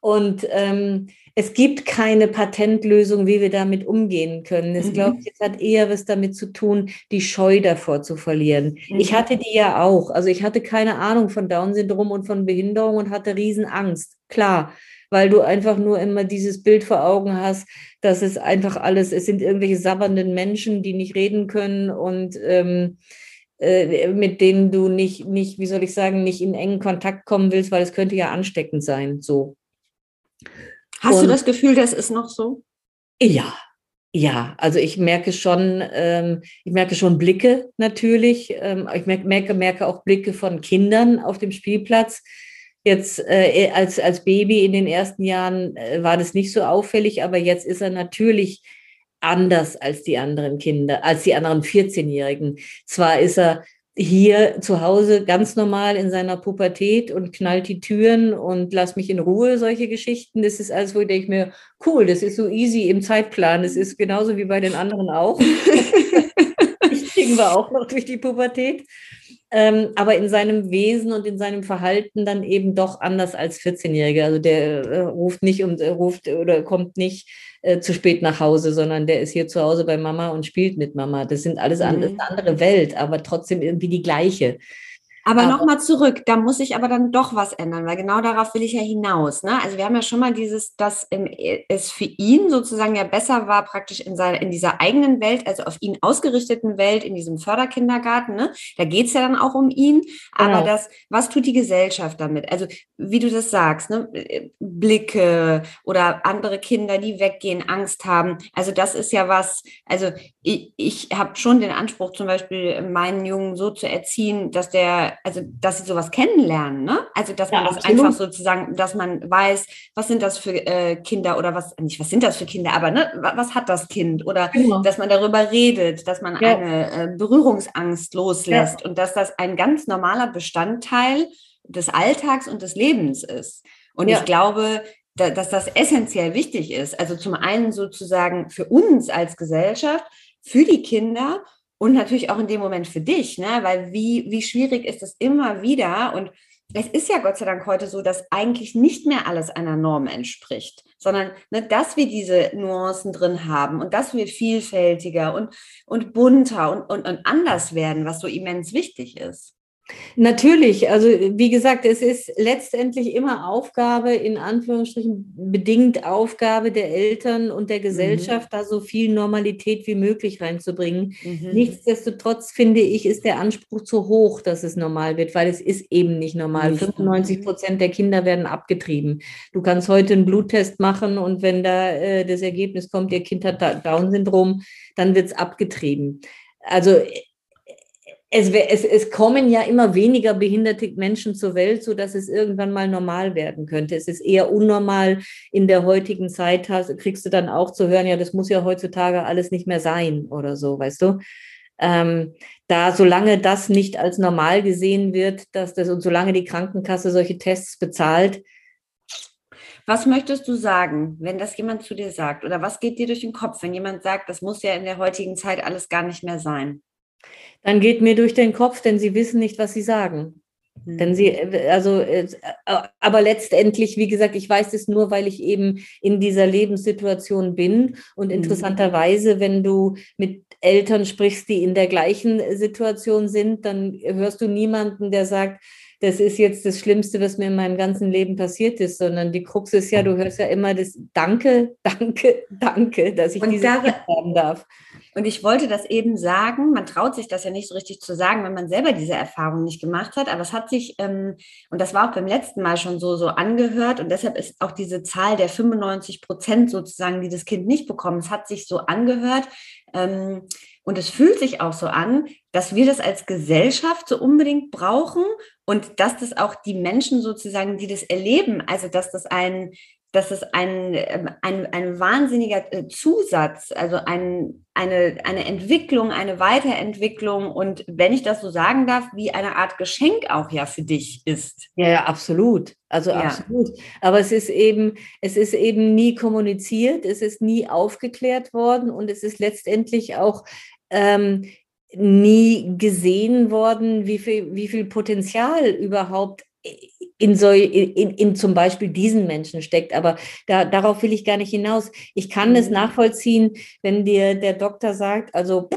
Und ähm, es gibt keine Patentlösung, wie wir damit umgehen können. Es mhm. glaube ich, es hat eher was damit zu tun, die Scheu davor zu verlieren. Mhm. Ich hatte die ja auch. Also ich hatte keine Ahnung von Down-Syndrom und von Behinderung und hatte Riesenangst. Klar, weil du einfach nur immer dieses Bild vor Augen hast, dass es einfach alles, es sind irgendwelche sabbernden Menschen, die nicht reden können und ähm, äh, mit denen du nicht, nicht, wie soll ich sagen, nicht in engen Kontakt kommen willst, weil es könnte ja ansteckend sein. So. Hast und, du das Gefühl, das ist noch so? Ja, ja, also ich merke schon, ähm, ich merke schon Blicke natürlich. Ähm, ich merke, merke auch Blicke von Kindern auf dem Spielplatz, Jetzt äh, als, als Baby in den ersten Jahren äh, war das nicht so auffällig, aber jetzt ist er natürlich anders als die anderen Kinder, als die anderen 14-Jährigen. Zwar ist er hier zu Hause ganz normal in seiner Pubertät und knallt die Türen und lass mich in Ruhe, solche Geschichten. Das ist alles, wo ich denke mir, cool, das ist so easy im Zeitplan. Das ist genauso wie bei den anderen auch. [laughs] kriegen wir auch noch durch die Pubertät ähm, aber in seinem Wesen und in seinem Verhalten dann eben doch anders als 14-Jährige. Also der äh, ruft nicht und äh, ruft oder kommt nicht äh, zu spät nach Hause, sondern der ist hier zu Hause bei Mama und spielt mit Mama. Das sind alles mhm. andere, andere Welt, aber trotzdem irgendwie die gleiche. Aber nochmal zurück, da muss ich aber dann doch was ändern, weil genau darauf will ich ja hinaus. Ne? Also wir haben ja schon mal dieses, dass es für ihn sozusagen ja besser war, praktisch in, seiner, in dieser eigenen Welt, also auf ihn ausgerichteten Welt, in diesem Förderkindergarten. Ne? Da geht es ja dann auch um ihn. Aber genau. das, was tut die Gesellschaft damit? Also wie du das sagst, ne? Blicke oder andere Kinder, die weggehen, Angst haben. Also das ist ja was, also ich, ich habe schon den Anspruch, zum Beispiel meinen Jungen so zu erziehen, dass der also dass sie sowas kennenlernen, ne? Also dass man das absolut. einfach sozusagen, dass man weiß, was sind das für äh, Kinder oder was, nicht was sind das für Kinder, aber ne, was hat das Kind? Oder genau. dass man darüber redet, dass man ja. eine äh, Berührungsangst loslässt ja. und dass das ein ganz normaler Bestandteil des Alltags und des Lebens ist. Und ja. ich glaube, dass das essentiell wichtig ist. Also zum einen sozusagen für uns als Gesellschaft, für die Kinder und natürlich auch in dem Moment für dich, ne? weil wie, wie schwierig ist es immer wieder und es ist ja Gott sei Dank heute so, dass eigentlich nicht mehr alles einer Norm entspricht, sondern ne, dass wir diese Nuancen drin haben und dass wir vielfältiger und, und bunter und, und, und anders werden, was so immens wichtig ist. Natürlich, also wie gesagt, es ist letztendlich immer Aufgabe, in Anführungsstrichen bedingt Aufgabe der Eltern und der mhm. Gesellschaft, mhm. da so viel Normalität wie möglich reinzubringen. Mhm. Nichtsdestotrotz finde ich, ist der Anspruch zu hoch, dass es normal wird, weil es ist eben nicht normal. Nicht 95 Prozent der Kinder werden abgetrieben. Du kannst heute einen Bluttest machen und wenn da äh, das Ergebnis kommt, ihr Kind hat Down-Syndrom, dann wird es abgetrieben. Also es, es, es, kommen ja immer weniger behinderte Menschen zur Welt, so dass es irgendwann mal normal werden könnte. Es ist eher unnormal in der heutigen Zeit, hast, kriegst du dann auch zu hören, ja, das muss ja heutzutage alles nicht mehr sein oder so, weißt du? Ähm, da, solange das nicht als normal gesehen wird, dass das und solange die Krankenkasse solche Tests bezahlt. Was möchtest du sagen, wenn das jemand zu dir sagt? Oder was geht dir durch den Kopf, wenn jemand sagt, das muss ja in der heutigen Zeit alles gar nicht mehr sein? Dann geht mir durch den Kopf, denn sie wissen nicht, was sie sagen. Mhm. Denn sie, also, äh, aber letztendlich, wie gesagt, ich weiß es nur, weil ich eben in dieser Lebenssituation bin. Und mhm. interessanterweise, wenn du mit Eltern sprichst, die in der gleichen Situation sind, dann hörst du niemanden, der sagt, das ist jetzt das Schlimmste, was mir in meinem ganzen Leben passiert ist, sondern die Krux ist ja, du hörst ja immer das Danke, [laughs] danke, danke, dass ich und diese haben darf. Und ich wollte das eben sagen, man traut sich das ja nicht so richtig zu sagen, wenn man selber diese Erfahrung nicht gemacht hat, aber es hat sich, ähm, und das war auch beim letzten Mal schon so, so angehört. Und deshalb ist auch diese Zahl der 95 Prozent sozusagen, die das Kind nicht bekommen, es hat sich so angehört, ähm, und es fühlt sich auch so an, dass wir das als Gesellschaft so unbedingt brauchen und dass das auch die Menschen sozusagen, die das erleben, also dass das ein, dass es ein, ähm, ein, ein wahnsinniger äh, Zusatz, also ein, eine, eine Entwicklung, eine Weiterentwicklung und wenn ich das so sagen darf, wie eine Art Geschenk auch ja für dich ist. Ja, ja absolut. Also ja. absolut. Aber es ist eben, es ist eben nie kommuniziert, es ist nie aufgeklärt worden und es ist letztendlich auch ähm, nie gesehen worden, wie viel, wie viel Potenzial überhaupt in, so, in, in zum Beispiel diesen Menschen steckt. Aber da, darauf will ich gar nicht hinaus. Ich kann mhm. es nachvollziehen, wenn dir der Doktor sagt, also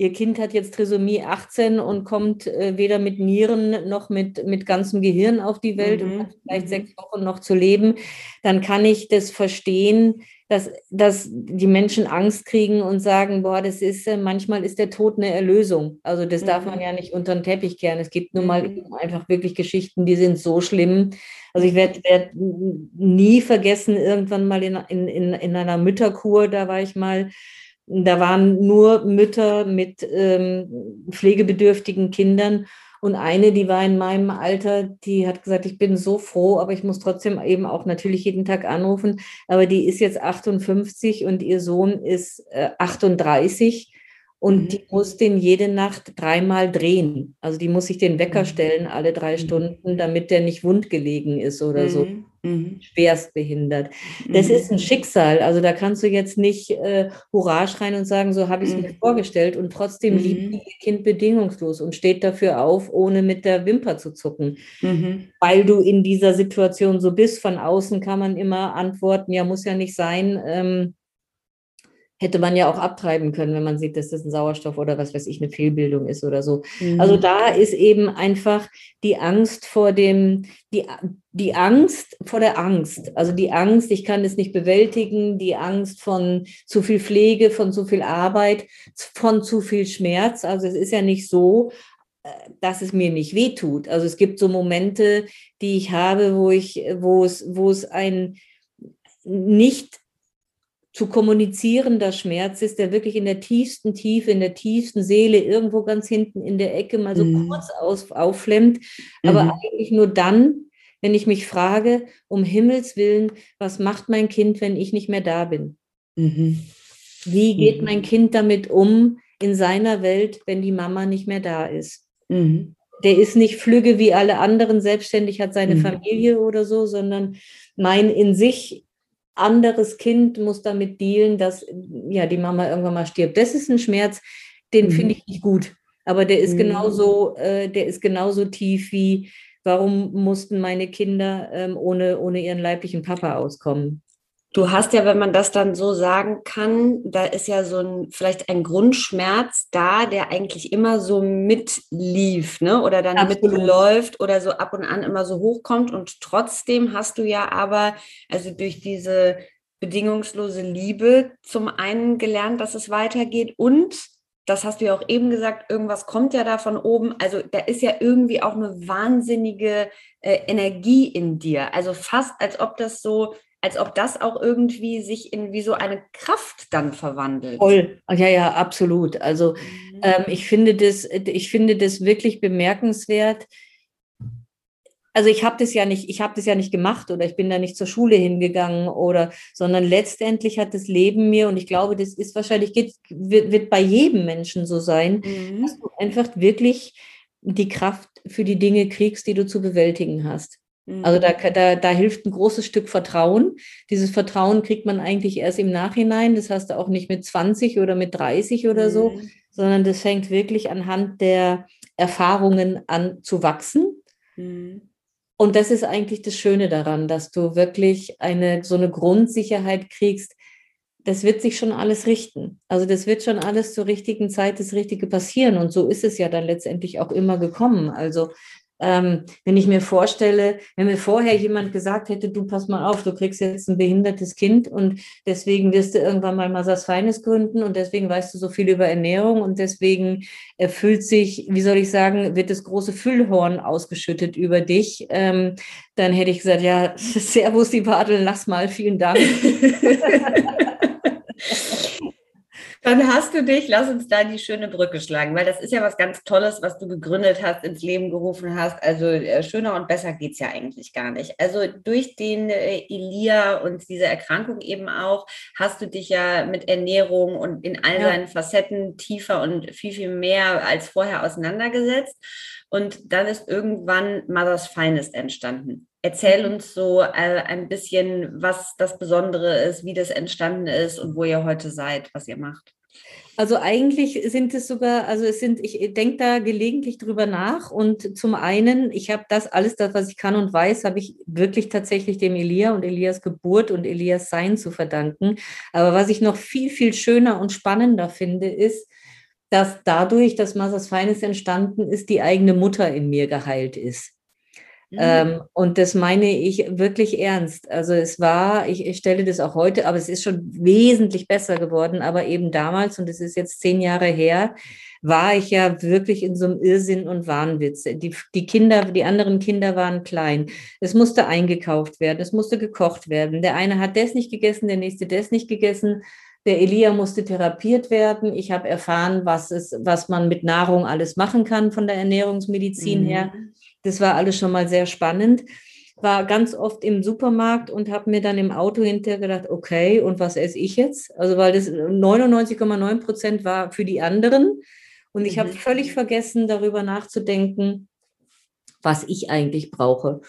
Ihr Kind hat jetzt Trisomie 18 und kommt äh, weder mit Nieren noch mit, mit ganzem Gehirn auf die Welt mhm. und hat vielleicht mhm. sechs Wochen noch zu leben, dann kann ich das verstehen, dass, dass die Menschen Angst kriegen und sagen, boah, das ist, äh, manchmal ist der Tod eine Erlösung. Also das mhm. darf man mhm. ja nicht unter den Teppich kehren. Es gibt nun mal mhm. einfach wirklich Geschichten, die sind so schlimm. Also ich werde werd nie vergessen, irgendwann mal in, in, in, in einer Mütterkur, da war ich mal, da waren nur Mütter mit ähm, pflegebedürftigen Kindern und eine, die war in meinem Alter, die hat gesagt, ich bin so froh, aber ich muss trotzdem eben auch natürlich jeden Tag anrufen. Aber die ist jetzt 58 und ihr Sohn ist äh, 38 und mhm. die muss den jede Nacht dreimal drehen. Also die muss sich den Wecker mhm. stellen alle drei mhm. Stunden, damit der nicht wundgelegen ist oder so. Mhm. Schwerst behindert. Das mhm. ist ein Schicksal. Also da kannst du jetzt nicht äh, Hurra schreien und sagen, so habe ich es mhm. mir vorgestellt. Und trotzdem mhm. liebt ihr Kind bedingungslos und steht dafür auf, ohne mit der Wimper zu zucken. Mhm. Weil du in dieser Situation so bist. Von außen kann man immer antworten, ja, muss ja nicht sein. Ähm, hätte man ja auch abtreiben können, wenn man sieht, dass das ein Sauerstoff oder was weiß ich, eine Fehlbildung ist oder so. Mhm. Also da ist eben einfach die Angst vor dem, die, die Angst vor der Angst. Also die Angst, ich kann es nicht bewältigen, die Angst von zu viel Pflege, von zu viel Arbeit, von zu viel Schmerz. Also es ist ja nicht so, äh, dass es mir nicht wehtut. Also es gibt so Momente, die ich habe, wo ich, wo es, wo es ein nicht zu kommunizierender Schmerz ist, der wirklich in der tiefsten Tiefe, in der tiefsten Seele, irgendwo ganz hinten in der Ecke mal so mhm. kurz aus, aufflemmt, aber mhm. eigentlich nur dann, wenn ich mich frage, um Himmels Willen, was macht mein Kind, wenn ich nicht mehr da bin? Mhm. Wie geht mhm. mein Kind damit um in seiner Welt, wenn die Mama nicht mehr da ist? Mhm. Der ist nicht flügge wie alle anderen, selbstständig hat seine mhm. Familie oder so, sondern mein in sich anderes Kind muss damit dealen, dass ja die Mama irgendwann mal stirbt. Das ist ein Schmerz, den mhm. finde ich nicht gut. Aber der ist mhm. genauso, äh, der ist genauso tief wie, warum mussten meine Kinder ähm, ohne, ohne ihren leiblichen Papa auskommen? Du hast ja, wenn man das dann so sagen kann, da ist ja so ein vielleicht ein Grundschmerz da, der eigentlich immer so mitlief, ne? Oder dann Absolut. mitläuft oder so ab und an immer so hochkommt. Und trotzdem hast du ja aber, also durch diese bedingungslose Liebe zum einen gelernt, dass es weitergeht und das hast du ja auch eben gesagt, irgendwas kommt ja da von oben. Also da ist ja irgendwie auch eine wahnsinnige äh, Energie in dir. Also fast als ob das so als ob das auch irgendwie sich in wie so eine Kraft dann verwandelt. Voll, ja, ja, absolut. Also mhm. ähm, ich finde das, ich finde das wirklich bemerkenswert. Also ich habe das ja nicht, ich habe das ja nicht gemacht oder ich bin da nicht zur Schule hingegangen oder, sondern letztendlich hat das Leben mir und ich glaube, das ist wahrscheinlich geht, wird, wird bei jedem Menschen so sein, mhm. dass du einfach wirklich die Kraft für die Dinge kriegst, die du zu bewältigen hast. Also da, mhm. da, da hilft ein großes Stück Vertrauen. Dieses Vertrauen kriegt man eigentlich erst im Nachhinein. Das hast du auch nicht mit 20 oder mit 30 oder mhm. so, sondern das fängt wirklich anhand der Erfahrungen an zu wachsen. Mhm. Und das ist eigentlich das Schöne daran, dass du wirklich eine so eine Grundsicherheit kriegst. Das wird sich schon alles richten. Also das wird schon alles zur richtigen Zeit das Richtige passieren. Und so ist es ja dann letztendlich auch immer gekommen. Also ähm, wenn ich mir vorstelle, wenn mir vorher jemand gesagt hätte, du pass mal auf, du kriegst jetzt ein behindertes Kind und deswegen wirst du irgendwann mal Masas Feines gründen und deswegen weißt du so viel über Ernährung und deswegen erfüllt sich, wie soll ich sagen, wird das große Füllhorn ausgeschüttet über dich, ähm, dann hätte ich gesagt, ja, [laughs] Servus, die Bartel, lass mal, vielen Dank. [laughs] Dann hast du dich, lass uns da die schöne Brücke schlagen, weil das ist ja was ganz Tolles, was du gegründet hast, ins Leben gerufen hast. Also äh, schöner und besser geht es ja eigentlich gar nicht. Also durch den äh, Elia und diese Erkrankung eben auch, hast du dich ja mit Ernährung und in all ja. seinen Facetten tiefer und viel, viel mehr als vorher auseinandergesetzt. Und dann ist irgendwann Mother's Finest entstanden. Erzähl uns so äh, ein bisschen, was das Besondere ist, wie das entstanden ist und wo ihr heute seid, was ihr macht. Also eigentlich sind es sogar, also es sind, ich denke da gelegentlich drüber nach und zum einen, ich habe das alles, das, was ich kann und weiß, habe ich wirklich tatsächlich dem Elia und Elias Geburt und Elias Sein zu verdanken. Aber was ich noch viel, viel schöner und spannender finde, ist, dass dadurch, dass Masas Feines entstanden ist, die eigene Mutter in mir geheilt ist. Mhm. Ähm, und das meine ich wirklich ernst. Also es war, ich, ich stelle das auch heute, aber es ist schon wesentlich besser geworden. Aber eben damals, und es ist jetzt zehn Jahre her, war ich ja wirklich in so einem Irrsinn und Wahnwitz. Die, die Kinder, die anderen Kinder waren klein. Es musste eingekauft werden, es musste gekocht werden. Der eine hat das nicht gegessen, der nächste das nicht gegessen. Der Elia musste therapiert werden. Ich habe erfahren, was, es, was man mit Nahrung alles machen kann von der Ernährungsmedizin mhm. her. Das war alles schon mal sehr spannend. War ganz oft im Supermarkt und habe mir dann im Auto hinterher gedacht, okay, und was esse ich jetzt? Also weil das 99,9 Prozent war für die anderen. Und ich mhm. habe völlig vergessen, darüber nachzudenken, was ich eigentlich brauche.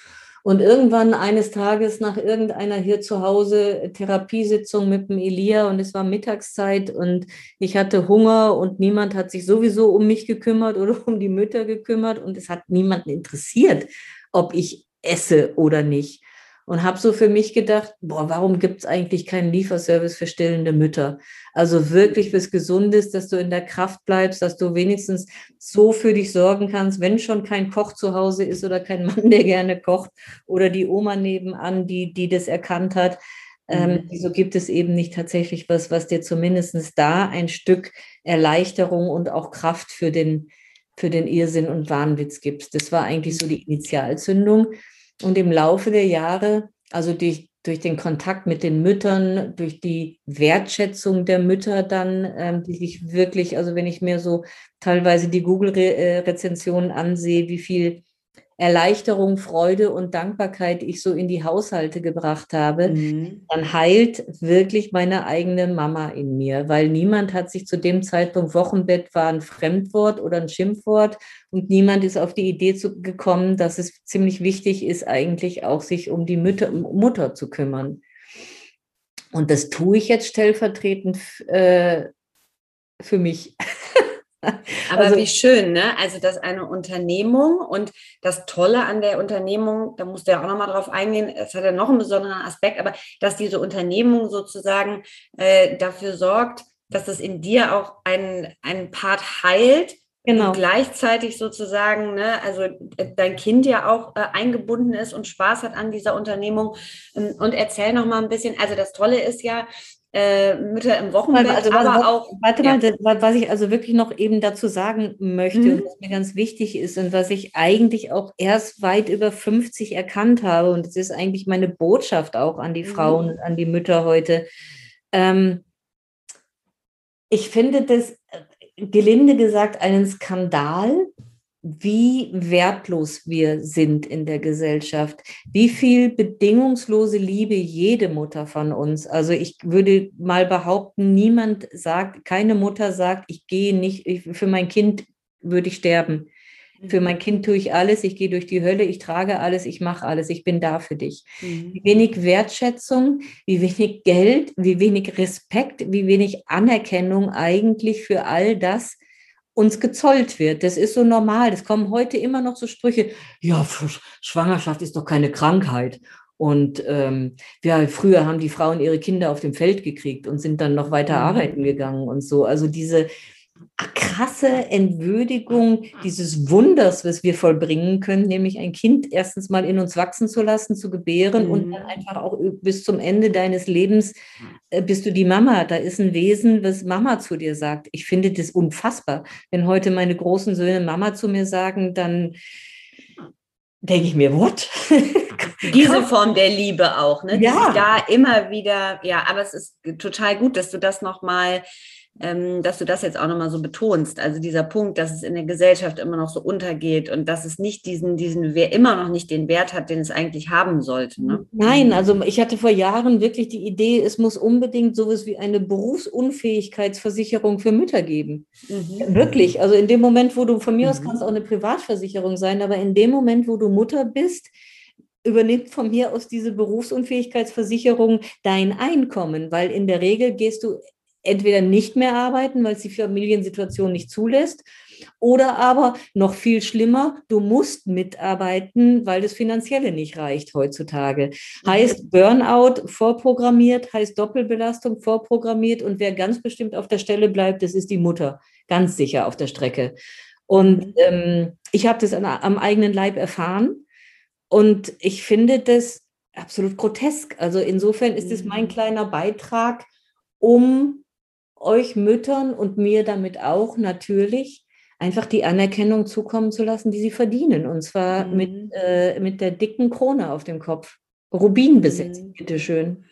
Und irgendwann eines Tages nach irgendeiner hier zu Hause Therapiesitzung mit dem Elia und es war Mittagszeit und ich hatte Hunger und niemand hat sich sowieso um mich gekümmert oder [laughs] um die Mütter gekümmert und es hat niemanden interessiert, ob ich esse oder nicht und habe so für mich gedacht, boah, warum gibt es eigentlich keinen Lieferservice für stillende Mütter? Also wirklich fürs Gesundes, dass du in der Kraft bleibst, dass du wenigstens so für dich sorgen kannst, wenn schon kein Koch zu Hause ist oder kein Mann, der gerne kocht oder die Oma nebenan, die, die das erkannt hat. Ähm, mhm. wieso gibt es eben nicht tatsächlich was, was dir zumindest da ein Stück Erleichterung und auch Kraft für den, für den Irrsinn und Wahnwitz gibt? Das war eigentlich so die Initialzündung. Und im Laufe der Jahre, also durch, durch den Kontakt mit den Müttern, durch die Wertschätzung der Mütter dann, ähm, die sich wirklich, also wenn ich mir so teilweise die Google-Rezensionen ansehe, wie viel Erleichterung, Freude und Dankbarkeit ich so in die Haushalte gebracht habe, mhm. dann heilt wirklich meine eigene Mama in mir, weil niemand hat sich zu dem Zeitpunkt, Wochenbett war ein Fremdwort oder ein Schimpfwort und niemand ist auf die Idee zu, gekommen, dass es ziemlich wichtig ist, eigentlich auch sich um die Mütter, Mutter zu kümmern. Und das tue ich jetzt stellvertretend äh, für mich. [laughs] [laughs] Aber also, wie schön, ne? Also, dass eine Unternehmung und das Tolle an der Unternehmung, da musst du ja auch nochmal drauf eingehen, es hat ja noch einen besonderen Aspekt, aber dass diese Unternehmung sozusagen äh, dafür sorgt, dass es in dir auch einen, einen Part heilt, Genau. Und gleichzeitig sozusagen, ne, also äh, dein Kind ja auch äh, eingebunden ist und Spaß hat an dieser Unternehmung. Ähm, und erzähl noch mal ein bisschen, also das Tolle ist ja, äh, Mütter im Wochenbett, also, aber was, auch. Warte ja. mal, was ich also wirklich noch eben dazu sagen möchte mhm. und was mir ganz wichtig ist und was ich eigentlich auch erst weit über 50 erkannt habe und es ist eigentlich meine Botschaft auch an die mhm. Frauen, an die Mütter heute. Ähm, ich finde das gelinde gesagt einen Skandal, wie wertlos wir sind in der Gesellschaft, wie viel bedingungslose Liebe jede Mutter von uns. Also ich würde mal behaupten, niemand sagt, keine Mutter sagt, ich gehe nicht, ich, für mein Kind würde ich sterben. Für mein Kind tue ich alles, ich gehe durch die Hölle, ich trage alles, ich mache alles, ich bin da für dich. Mhm. Wie wenig Wertschätzung, wie wenig Geld, wie wenig Respekt, wie wenig Anerkennung eigentlich für all das uns gezollt wird. Das ist so normal. Das kommen heute immer noch so Sprüche, ja, Schwangerschaft ist doch keine Krankheit. Und ähm, ja, früher haben die Frauen ihre Kinder auf dem Feld gekriegt und sind dann noch weiter mhm. arbeiten gegangen und so. Also diese, krasse Entwürdigung dieses Wunders, was wir vollbringen können, nämlich ein Kind erstens mal in uns wachsen zu lassen, zu gebären mhm. und dann einfach auch bis zum Ende deines Lebens äh, bist du die Mama. Da ist ein Wesen, was Mama zu dir sagt. Ich finde das unfassbar. Wenn heute meine großen Söhne Mama zu mir sagen, dann denke ich mir, what? [laughs] Diese Form der Liebe auch, ne? Ja. da immer wieder, ja, aber es ist total gut, dass du das nochmal ähm, dass du das jetzt auch nochmal so betonst. Also dieser Punkt, dass es in der Gesellschaft immer noch so untergeht und dass es nicht diesen, diesen, wer immer noch nicht den Wert hat, den es eigentlich haben sollte. Ne? Nein, also ich hatte vor Jahren wirklich die Idee, es muss unbedingt sowas wie eine Berufsunfähigkeitsversicherung für Mütter geben. Mhm. Wirklich. Also in dem Moment, wo du von mir mhm. aus kannst auch eine Privatversicherung sein, aber in dem Moment, wo du Mutter bist, übernimmt von mir aus diese Berufsunfähigkeitsversicherung dein Einkommen, weil in der Regel gehst du entweder nicht mehr arbeiten, weil es die Familiensituation nicht zulässt, oder aber noch viel schlimmer, du musst mitarbeiten, weil das Finanzielle nicht reicht heutzutage. Heißt Burnout vorprogrammiert, heißt Doppelbelastung vorprogrammiert und wer ganz bestimmt auf der Stelle bleibt, das ist die Mutter, ganz sicher auf der Strecke. Und mhm. ähm, ich habe das an, am eigenen Leib erfahren und ich finde das absolut grotesk. Also insofern ist es mein mhm. kleiner Beitrag, um euch Müttern und mir damit auch natürlich einfach die Anerkennung zukommen zu lassen, die sie verdienen. Und zwar mhm. mit, äh, mit der dicken Krone auf dem Kopf. Rubin besetzt, mhm. bitteschön.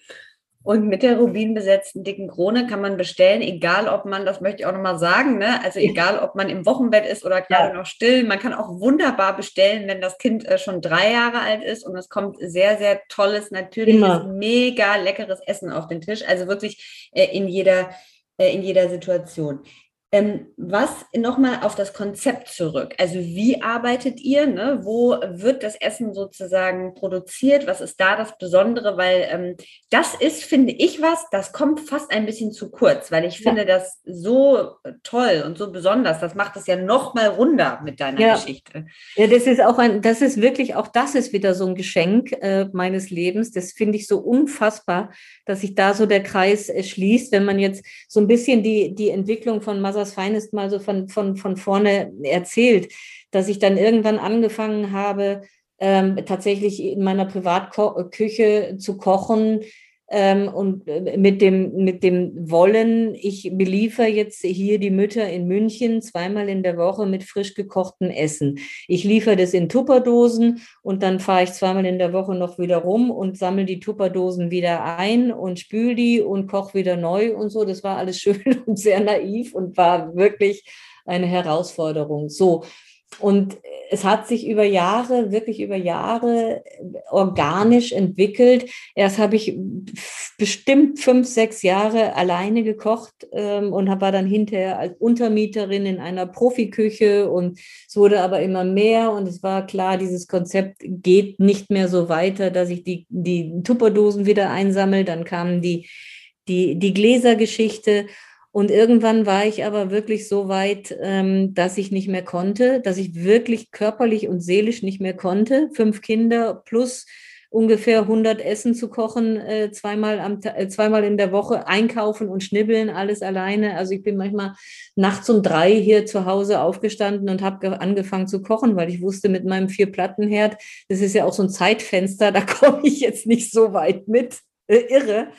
Und mit der rubinbesetzten dicken Krone kann man bestellen, egal ob man, das möchte ich auch nochmal sagen, ne? also egal ob man im Wochenbett ist oder gerade ja. noch still, man kann auch wunderbar bestellen, wenn das Kind äh, schon drei Jahre alt ist und es kommt sehr, sehr tolles, natürliches, Immer. mega leckeres Essen auf den Tisch. Also wirklich äh, in jeder in jeder Situation. Ähm, was nochmal auf das Konzept zurück? Also wie arbeitet ihr? Ne? Wo wird das Essen sozusagen produziert? Was ist da das Besondere? Weil ähm, das ist, finde ich, was, das kommt fast ein bisschen zu kurz, weil ich ja. finde das so toll und so besonders. Das macht es ja nochmal runder mit deiner ja. Geschichte. Ja, das ist auch ein, das ist wirklich, auch das ist wieder so ein Geschenk äh, meines Lebens. Das finde ich so unfassbar, dass sich da so der Kreis äh, schließt, wenn man jetzt so ein bisschen die, die Entwicklung von Masa was Feines mal so von, von, von vorne erzählt, dass ich dann irgendwann angefangen habe, ähm, tatsächlich in meiner Privatküche zu kochen, und äh, mit dem, mit dem Wollen, ich beliefer jetzt hier die Mütter in München zweimal in der Woche mit frisch gekochtem Essen. Ich liefere das in Tupperdosen und dann fahre ich zweimal in der Woche noch wieder rum und sammle die Tupperdosen wieder ein und spül die und koche wieder neu und so. Das war alles [laughs] schön und sehr naiv und war wirklich eine Herausforderung. So, und es hat sich über Jahre, wirklich über Jahre organisch entwickelt. Erst habe ich bestimmt fünf, sechs Jahre alleine gekocht ähm, und war dann hinterher als Untermieterin in einer Profiküche und es wurde aber immer mehr und es war klar, dieses Konzept geht nicht mehr so weiter, dass ich die, die Tupperdosen wieder einsammle. Dann kamen die, die, die Gläsergeschichte Und irgendwann war ich aber wirklich so weit, ähm, dass ich nicht mehr konnte, dass ich wirklich körperlich und seelisch nicht mehr konnte. Fünf Kinder plus ungefähr 100 Essen zu kochen, äh, zweimal, am, äh, zweimal in der Woche, einkaufen und schnibbeln, alles alleine. Also ich bin manchmal nachts um drei hier zu Hause aufgestanden und habe angefangen zu kochen, weil ich wusste, mit meinem Vier-Platten-Herd, das ist ja auch so ein Zeitfenster, [laughs] da komme ich jetzt nicht so weit mit. Äh, irre.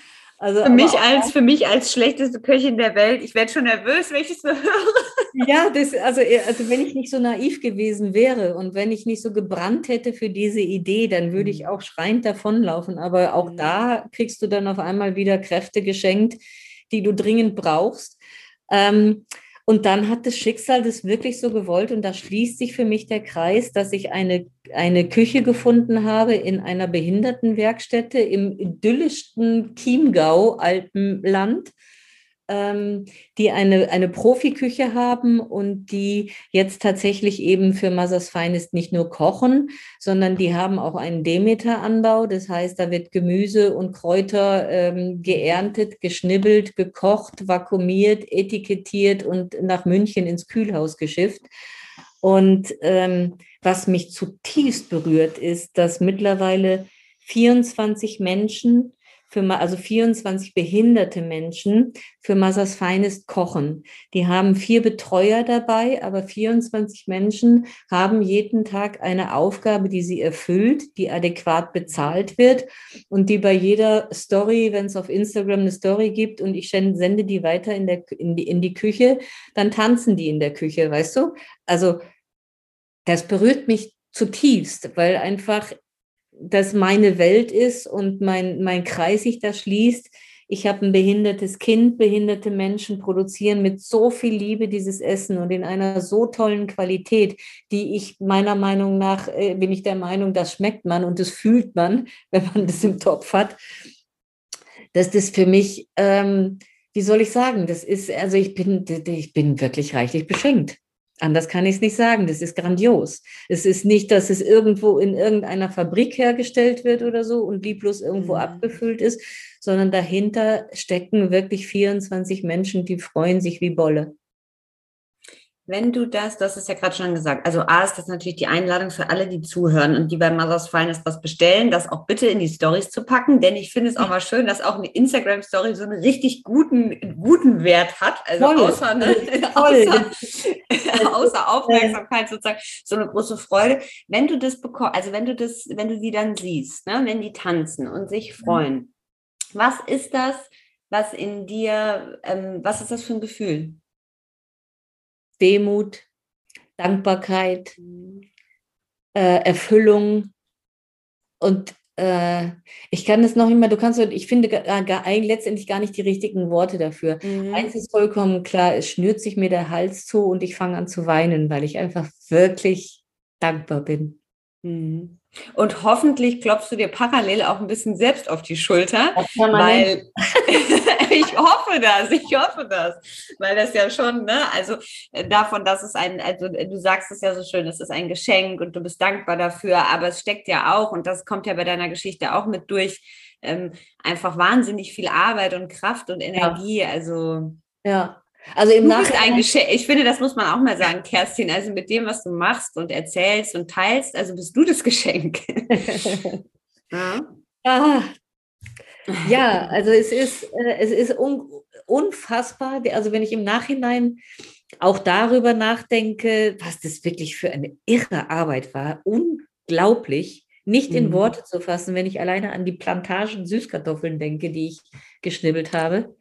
Also, für, mich als, für mich als schlechteste Köchin der Welt, ich werde schon nervös, wenn ich so höre. Ja, das, also, äh, also wenn ich nicht so naiv gewesen wäre und wenn ich nicht so gebrannt hätte für diese Idee, dann würde ich mhm. auch schreiend davonlaufen. Aber auch mhm. da kriegst du dann auf einmal wieder Kräfte geschenkt, die du dringend brauchst. Ähm, und dann hat das Schicksal das wirklich so gewollt und da schließt sich für mich der Kreis, dass ich eine, eine Küche gefunden habe in einer Behindertenwerkstätte im idyllischsten Chiemgau, Alpenland ähm, die eine, eine Profiküche haben und die jetzt tatsächlich eben für Mothers Finest nicht nur kochen, sondern die haben auch einen Demeter-Anbau. Das heißt, da wird Gemüse und Kräuter ähm, geerntet, geschnibbelt, gekocht, vakuumiert, etikettiert und nach München ins Kühlhaus geschifft. Und ähm, was mich zutiefst berührt, ist, dass mittlerweile 24 Menschen für, also 24 behinderte Menschen für Mothers Finest kochen. Die haben vier Betreuer dabei, aber 24 Menschen haben jeden Tag eine Aufgabe, die sie erfüllt, die adäquat bezahlt wird und die bei jeder Story, wenn es auf Instagram eine Story gibt und ich sende die weiter in, der, in, die, in die Küche, dann tanzen die in der Küche, weißt du? Also das berührt mich zutiefst, weil einfach das meine Welt ist und mein, mein Kreis sich da schließt. Ich habe ein behindertes Kind, behinderte Menschen produzieren mit so viel Liebe dieses Essen und in einer so tollen Qualität, die ich meiner Meinung nach, äh, bin ich der Meinung, das schmeckt man und das fühlt man, [laughs] wenn man das im Topf hat, dass das für mich, ähm, wie soll ich sagen, das ist, also ich bin, ich bin wirklich reichlich beschenkt. Anders kann ich es nicht sagen. Das ist grandios. Es ist nicht, dass es irgendwo in irgendeiner Fabrik hergestellt wird oder so und lieblos irgendwo mhm. abgefüllt ist, sondern dahinter stecken wirklich 24 Menschen, die freuen sich wie Bolle wenn du das, das ist ja gerade schon gesagt, also A ist das natürlich die Einladung für alle, die zuhören und die bei Mothers Finest was bestellen, das auch bitte in die Stories zu packen, denn ich finde es auch [laughs] mal schön, dass auch eine Instagram-Story so einen richtig guten, guten Wert hat, also Voll. außer, ne, [laughs] außer, [laughs] außer Aufmerksamkeit sozusagen, so eine große Freude. Wenn du das bekommst, also wenn du das, wenn du sie dann siehst, ne, wenn die tanzen und sich freuen, was ist das, was in dir, ähm, was ist das für ein Gefühl? Demut, Dankbarkeit, äh, Erfüllung. Und ich kann das noch immer, du kannst, ich finde gar, gar, letztendlich gar nicht die richtigen Worte dafür. Mhm. Eins ist vollkommen klar, es schnürt sich mir der Hals zu und ich fange an zu weinen, weil ich einfach wirklich dankbar bin. Mhm. Und hoffentlich klopfst du dir parallel auch ein bisschen selbst auf die Schulter, weil [laughs] ich hoffe das, ich hoffe das, weil das ja schon, ne, also äh, davon, dass es ein, also äh, du sagst es ja so schön, es ist ein Geschenk und du bist dankbar dafür, aber es steckt ja auch, und das kommt ja bei deiner Geschichte auch mit durch, ähm, einfach wahnsinnig viel Arbeit und Kraft und Energie, ja. also. Ja, also im du bist ein Geschenk. Ich finde, das muss man auch mal sagen, Kerstin. Also mit dem, was du machst und erzählst und teilst, also bist du das Geschenk. [laughs] ja. Ah. ja, also es ist, äh, es ist un unfassbar. Also wenn ich im Nachhinein auch darüber nachdenke, was das wirklich für eine irre Arbeit war, unglaublich, nicht in mhm. Worte zu fassen, wenn ich alleine an die Plantagen Süßkartoffeln denke, die ich geschnibbelt habe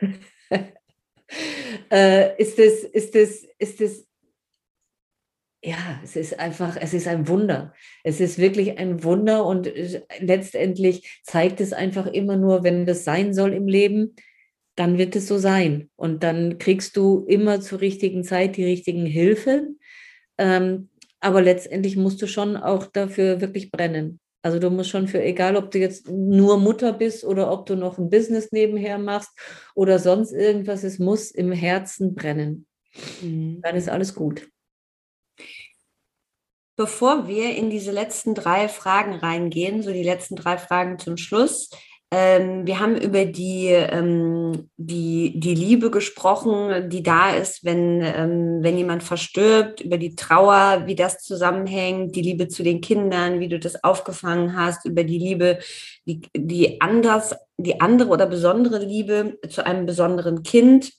[laughs] äh, ist es, ist es, ist es, ja, es ist einfach, es ist ein Wunder. Es ist wirklich ein Wunder und äh, letztendlich zeigt es einfach immer nur, wenn das sein soll im Leben, dann wird es so sein. Und dann kriegst du immer zur richtigen Zeit die richtigen Hilfen. Ähm, aber letztendlich musst du schon auch dafür wirklich brennen. Also du musst schon für, egal ob du jetzt nur Mutter bist oder ob du noch ein Business nebenher machst oder sonst irgendwas, es muss im Herzen brennen. Mhm. Dann ist alles gut. Bevor wir in diese letzten drei Fragen reingehen, so die letzten drei Fragen zum Schluss, Ähm, wir haben über die, ähm, die, die Liebe gesprochen, die da ist, wenn, ähm, wenn jemand verstirbt, über die Trauer, wie das zusammenhängt, die Liebe zu den Kindern, wie du das aufgefangen hast, über die Liebe, die, die anders, die andere oder besondere Liebe zu einem besonderen Kind,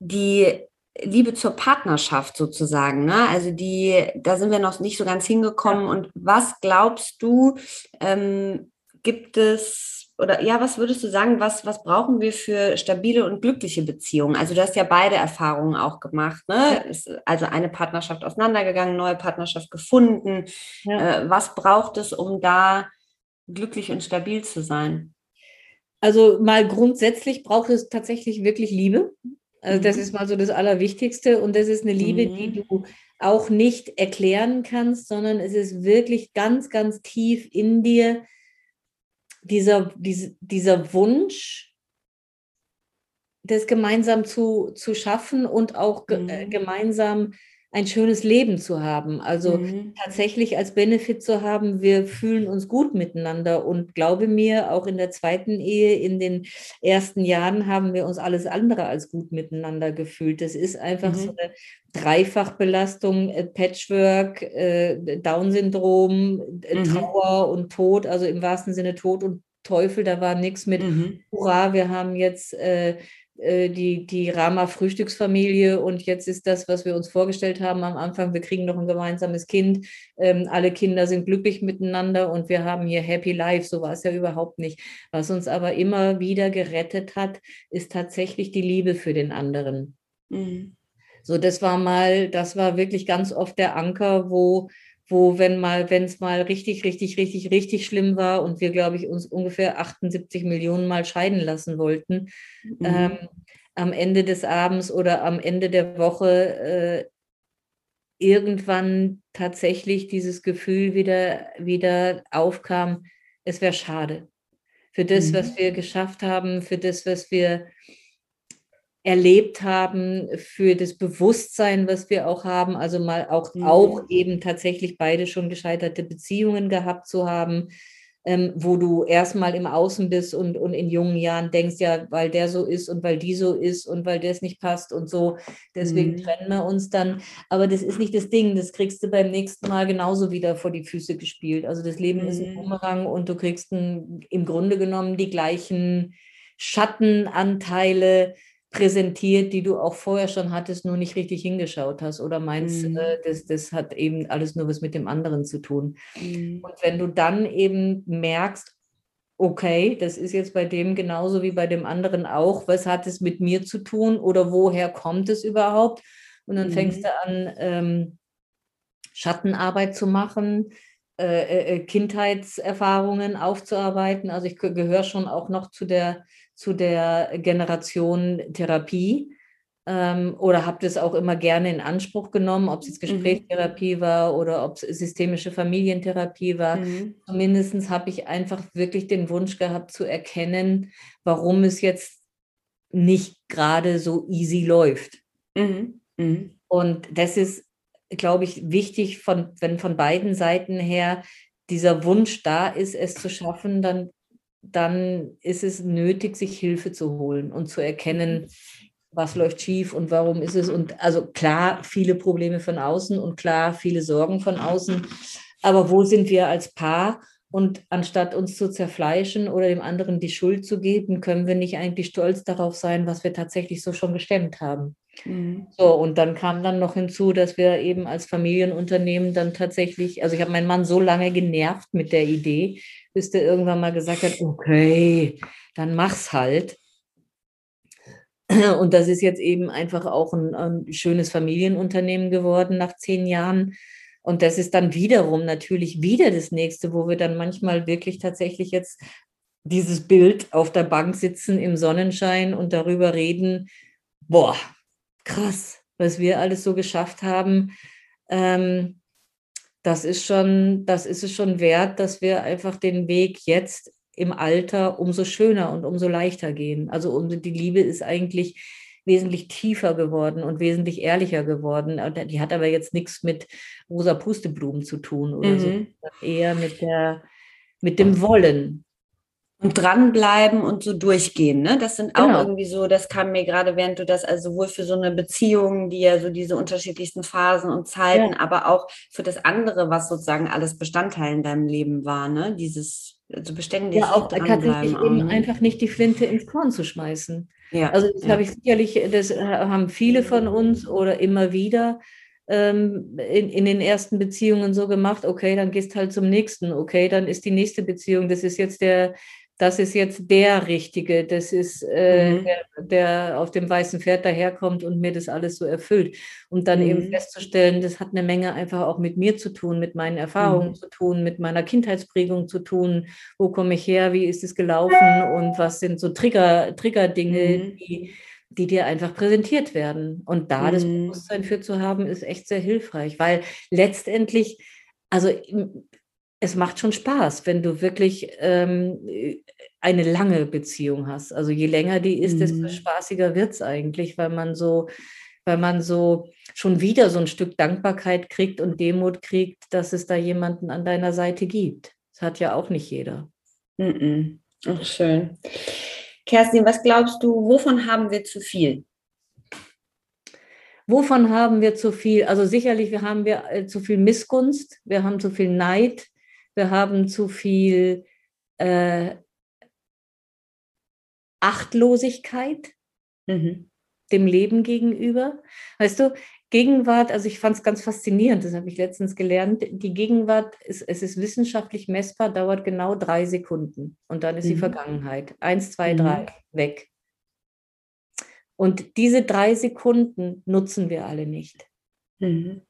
die Liebe zur Partnerschaft sozusagen. Ne? Also die, da sind wir noch nicht so ganz hingekommen. Und was glaubst du, ähm, gibt es, oder ja, was würdest du sagen, was, was brauchen wir für stabile und glückliche Beziehungen? Also du hast ja beide Erfahrungen auch gemacht, ne? also eine Partnerschaft auseinandergegangen, neue Partnerschaft gefunden. Ja. Äh, was braucht es, um da glücklich und stabil zu sein? Also mal grundsätzlich braucht es tatsächlich wirklich Liebe. Also das mhm. ist mal so das Allerwichtigste und das ist eine Liebe, mhm. die du auch nicht erklären kannst, sondern es ist wirklich ganz, ganz tief in dir dieser, diese, dieser Wunsch, das gemeinsam zu, zu schaffen und auch ge äh, mhm. gemeinsam ein schönes Leben zu haben. Also mhm. tatsächlich als Benefit zu haben, wir fühlen uns gut miteinander. Und glaube mir, auch in der zweiten Ehe, in den ersten Jahren haben wir uns alles andere als gut miteinander gefühlt. Das ist einfach mhm. so eine Dreifachbelastung, äh, Patchwork, äh, Down-Syndrom, äh, mhm. Trauer und Tod, also im wahrsten Sinne Tod und Teufel, da war nichts mit, mhm. hurra, wir haben jetzt äh, äh, die, die Rama-Frühstücksfamilie und jetzt ist das, was wir uns vorgestellt haben am Anfang, wir kriegen noch ein gemeinsames Kind, ähm, alle Kinder sind glücklich miteinander und wir haben hier Happy Life, so war es ja überhaupt nicht. Was uns aber immer wieder gerettet hat, ist tatsächlich die Liebe für den anderen. Mhm. So, das war mal, das war wirklich ganz oft der Anker, wo wo, wenn mal, wenn es mal richtig, richtig, richtig, richtig schlimm war und wir, glaube ich, uns ungefähr 78 Millionen Mal scheiden lassen wollten, mhm. ähm, am Ende des Abends oder am Ende der Woche äh, irgendwann tatsächlich dieses Gefühl wieder, wieder aufkam, es wäre schade. Für das, mhm. was wir geschafft haben, für das, was wir erlebt haben, für das Bewusstsein, was wir auch haben, also mal auch, mhm. auch eben tatsächlich beide schon gescheiterte Beziehungen gehabt zu haben, ähm, wo du erstmal im Außen bist und, und in jungen Jahren denkst, ja, weil der so ist und weil die so ist und weil das nicht passt und so, deswegen mhm. trennen wir uns dann. Aber das ist nicht das Ding, das kriegst du beim nächsten Mal genauso wieder vor die Füße gespielt. Also das Leben mhm. ist ein mhm. Bumerang und du kriegst ein, im Grunde genommen die gleichen Schattenanteile, präsentiert, die du auch vorher schon hattest, nur nicht richtig hingeschaut hast oder meinst, mhm. äh, das, das hat eben alles nur was mit dem anderen zu tun. Mhm. Und wenn du dann eben merkst, okay, das ist jetzt bei dem genauso wie bei dem anderen auch, was hat es mit mir zu tun oder woher kommt es überhaupt? Und dann mhm. fängst du an, ähm, Schattenarbeit zu machen, äh, äh, äh Kindheitserfahrungen aufzuarbeiten. Also ich gehöre schon auch noch zu der zu der Generation Therapie ähm, oder habe das auch immer gerne in Anspruch genommen, ob es jetzt mhm. Gesprächstherapie mhm. war oder ob es systemische Familientherapie war. Mhm. Zumindest habe ich einfach wirklich den Wunsch gehabt zu erkennen, warum es jetzt nicht gerade so easy läuft. Mhm. mhm. Und das ist, glaube ich, wichtig, von, wenn von beiden Seiten her dieser Wunsch da ist, es zu schaffen, dann dann ist es nötig, sich Hilfe zu holen und zu erkennen, mhm. was läuft schief und warum ist es. Und also klar, viele Probleme von außen und klar, viele Sorgen von außen. Aber wo sind wir als Paar? Und anstatt uns zu zerfleischen oder dem anderen die Schuld zu geben, können wir nicht eigentlich stolz darauf sein, was wir tatsächlich so schon gestemmt haben. Mhm. So, und dann kam dann noch hinzu, dass wir eben als Familienunternehmen dann tatsächlich, also ich habe meinen Mann so lange genervt mit der Idee, bis der irgendwann mal gesagt hat, okay, dann mach's halt. Und das ist jetzt eben einfach auch ein, ein schönes Familienunternehmen geworden nach zehn Jahren. Und das ist dann wiederum natürlich wieder das nächste, wo wir dann manchmal wirklich tatsächlich jetzt dieses Bild auf der Bank sitzen im Sonnenschein und darüber reden, boah, krass, was wir alles so geschafft haben. Ähm, das ist schon, das ist es schon wert, dass wir einfach den Weg jetzt im Alter umso schöner und umso leichter gehen. Also umso, die Liebe ist eigentlich wesentlich tiefer geworden und wesentlich ehrlicher geworden. Die hat aber jetzt nichts mit rosa Pusteblumen zu tun oder mhm. so, eher mit der, mit dem Wollen. Und dranbleiben und so durchgehen, ne? Das sind auch genau. irgendwie so, das kam mir gerade, während du das, also sowohl für so eine Beziehung, die ja so diese unterschiedlichsten Phasen und Zeiten, ja. aber auch für das andere, was sozusagen alles Bestandteil in deinem Leben war, ne? Dieses, also beständig. Ja, auch tatsächlich eben ne? einfach nicht die Flinte ins Korn zu schmeißen. Ja. Also das ja. habe ich sicherlich, das haben viele von uns oder immer wieder ähm, in, in den ersten Beziehungen so gemacht, okay, dann gehst halt zum nächsten, okay, dann ist die nächste Beziehung, das ist jetzt der, das ist jetzt der Richtige, das ist äh, mhm. der, der, auf dem weißen Pferd daherkommt und mir das alles so erfüllt. Und dann mhm. eben festzustellen, das hat eine Menge einfach auch mit mir zu tun, mit meinen Erfahrungen mhm. zu tun, mit meiner Kindheitsprägung zu tun. Wo komme ich her? Wie ist es gelaufen? Und was sind so Trigger, Trigger-Dinge, mhm. die, die dir einfach präsentiert werden? Und da das mhm. Bewusstsein für zu haben, ist echt sehr hilfreich, weil letztendlich, also es macht schon Spaß, wenn du wirklich ähm, eine lange Beziehung hast. Also je länger die ist, desto mhm. spaßiger wird es eigentlich, weil man so, weil man so schon wieder so ein Stück Dankbarkeit kriegt und Demut kriegt, dass es da jemanden an deiner Seite gibt. Das hat ja auch nicht jeder. Mhm. Ach, schön. Kerstin, was glaubst du, wovon haben wir zu viel? Wovon haben wir zu viel? Also sicherlich, wir haben wir äh, zu viel Missgunst, wir haben zu viel Neid, wir haben zu viel äh, Achtlosigkeit mhm. dem Leben gegenüber. Weißt du, Gegenwart, also ich fand es ganz faszinierend, das habe ich letztens gelernt. Die Gegenwart, ist, es ist wissenschaftlich messbar, dauert genau drei Sekunden und dann ist mhm. die Vergangenheit. Eins, zwei, mhm. drei, weg. Und diese drei Sekunden nutzen wir alle nicht. Mhm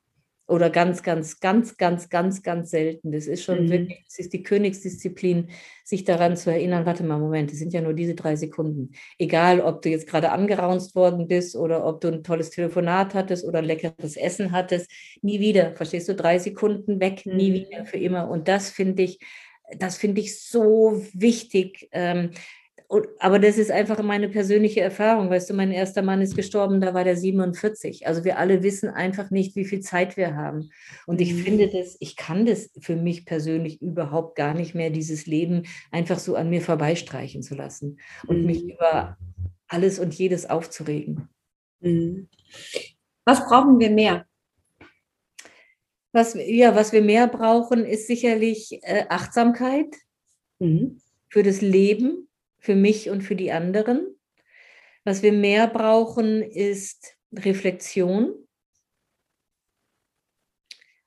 oder ganz, ganz, ganz, ganz, ganz, ganz selten. Das ist schon mhm. wirklich, das ist die Königsdisziplin, sich daran zu erinnern, warte mal, Moment, das sind ja nur diese drei Sekunden. Egal, ob du jetzt gerade angeraunzt worden bist oder ob du ein tolles Telefonat hattest oder ein leckeres Essen hattest, nie wieder, verstehst du, drei Sekunden weg, mhm. nie wieder, für immer. Und das finde ich, das finde ich so wichtig. Ähm, und, aber das ist einfach meine persönliche Erfahrung. Weißt du, mein erster Mann ist gestorben, da war der 47. Also wir alle wissen einfach nicht, wie viel Zeit wir haben. Und ich finde mhm. das, ich kann das für mich persönlich überhaupt gar nicht mehr, dieses Leben einfach so an mir vorbeistreichen zu lassen und mich mhm. über alles und jedes aufzuregen. Mhm. Was brauchen wir mehr? Was, ja, was wir mehr brauchen, ist sicherlich äh, Achtsamkeit mhm. für das Leben für mich und für die anderen. Was wir mehr brauchen, ist Reflexion.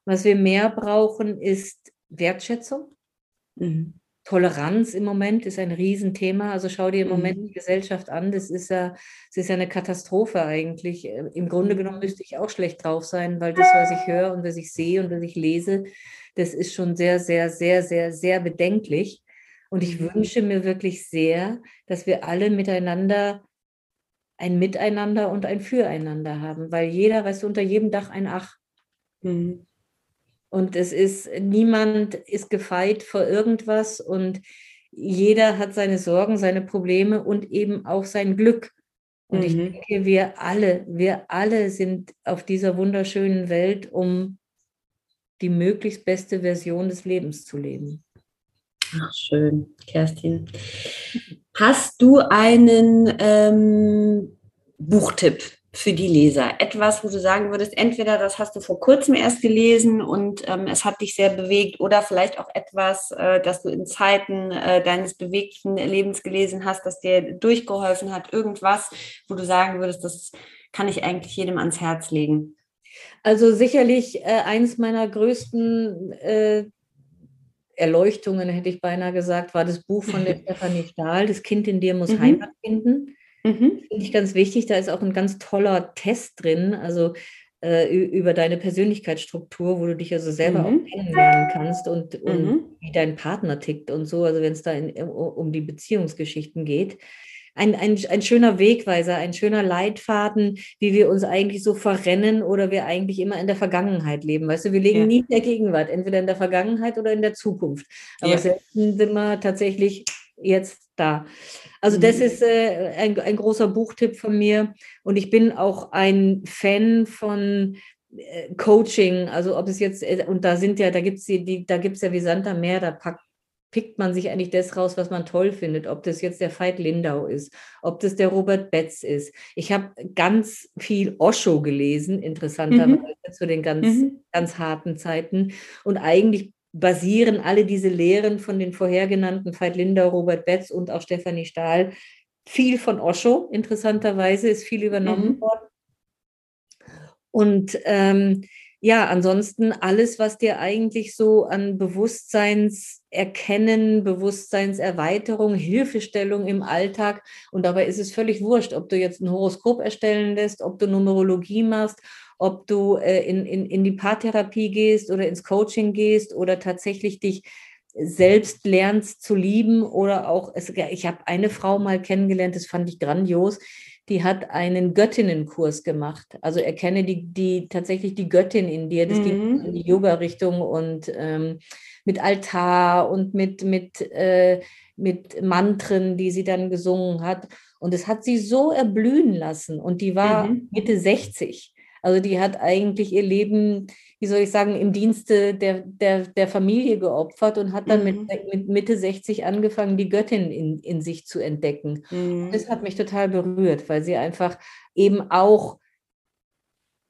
Was wir mehr brauchen, ist Wertschätzung. Mhm. Toleranz im Moment ist ein Riesenthema. Also schau dir im Moment mhm. die Gesellschaft an. Das ist ja, das ist ja eine Katastrophe eigentlich. Im Grunde genommen mhm. müsste ich auch schlecht drauf sein, weil das, was ich höre und was ich sehe und was ich lese, das ist schon sehr, sehr, sehr, sehr, sehr bedenklich. Und ich mhm. wünsche mir wirklich sehr, dass wir alle miteinander ein Miteinander und ein Füreinander haben, weil jeder, weißt du, unter jedem Dach ein Ach. Mhm. Und es ist, niemand ist gefeit vor irgendwas und jeder hat seine Sorgen, seine Probleme und eben auch sein Glück. Und mhm. ich denke, wir alle, wir alle sind auf dieser wunderschönen Welt, um die möglichst beste Version des Lebens zu leben. Ach, schön, Kerstin. Hast du einen ähm, Buchtipp für die Leser? Etwas, wo du sagen würdest, entweder das hast du vor kurzem erst gelesen und ähm, es hat dich sehr bewegt oder vielleicht auch etwas, äh, das du in Zeiten äh, deines bewegten Lebens gelesen hast, das dir durchgeholfen hat, irgendwas, wo du sagen würdest, das kann ich eigentlich jedem ans Herz legen. Also sicherlich äh, eines meiner größten äh, Erleuchtungen, hätte ich beinahe gesagt, war das Buch von der [laughs] Stefanie Stahl, Das Kind in dir muss mhm. Heimat finden. Mhm. Finde ich ganz wichtig. Da ist auch ein ganz toller Test drin, also äh, über deine Persönlichkeitsstruktur, wo du dich also selber mhm. auch kennenlernen kannst und, und mhm. wie dein Partner tickt und so, also wenn es da in, um die Beziehungsgeschichten geht ein, ein, ein schöner Wegweiser, ein schöner Leitfaden, wie wir uns eigentlich so verrennen oder wir eigentlich immer in der Vergangenheit leben. Weißt du, wir leben ja. nie in der Gegenwart, entweder in der Vergangenheit oder in der Zukunft. Aber ja. selten sind wir tatsächlich jetzt da. Also das mhm. ist äh, ein, ein großer Buchtipp von mir. Und ich bin auch ein Fan von äh, Coaching, also ob es jetzt, äh, und da sind ja, da gibt es die, da gibt es ja wie Santa Meer, da packt pickt man sich eigentlich das raus, was man toll findet, ob das jetzt der Veit Lindau ist, ob das der Robert Betz ist. Ich habe ganz viel Osho gelesen, interessanterweise mhm. zu den ganz, mhm. ganz harten Zeiten. Und eigentlich basieren alle diese Lehren von den vorhergenannten Veit Lindau, Robert Betz und auch Stefanie Stahl viel von Osho, interessanterweise, ist viel übernommen mhm. worden. Und ähm, ja, ansonsten alles, was dir eigentlich so an Bewusstseinserkennen, Bewusstseinserweiterung, Hilfestellung im Alltag und dabei ist es völlig wurscht, ob du jetzt ein Horoskop erstellen lässt, ob du Numerologie machst, ob du äh, in, in, in die Paartherapie gehst oder ins Coaching gehst oder tatsächlich dich selbst lernst zu lieben oder auch, es, ich habe eine Frau mal kennengelernt, das fand ich grandios, die hat einen Göttinnenkurs gemacht. Also erkenne die, die tatsächlich die Göttin in dir. Das mhm. ging in die Yoga-Richtung und ähm, mit Altar und mit, mit, äh, mit Mantren, die sie dann gesungen hat. Und es hat sie so erblühen lassen. Und die war mhm. Mitte 60. Also die hat eigentlich ihr Leben, wie soll ich sagen, im Dienste der, der, der Familie geopfert und hat dann mhm. mit, mit, Mitte 60 angefangen, die Göttin in, in sich zu entdecken. Mhm. Das hat mich total berührt, weil sie einfach eben auch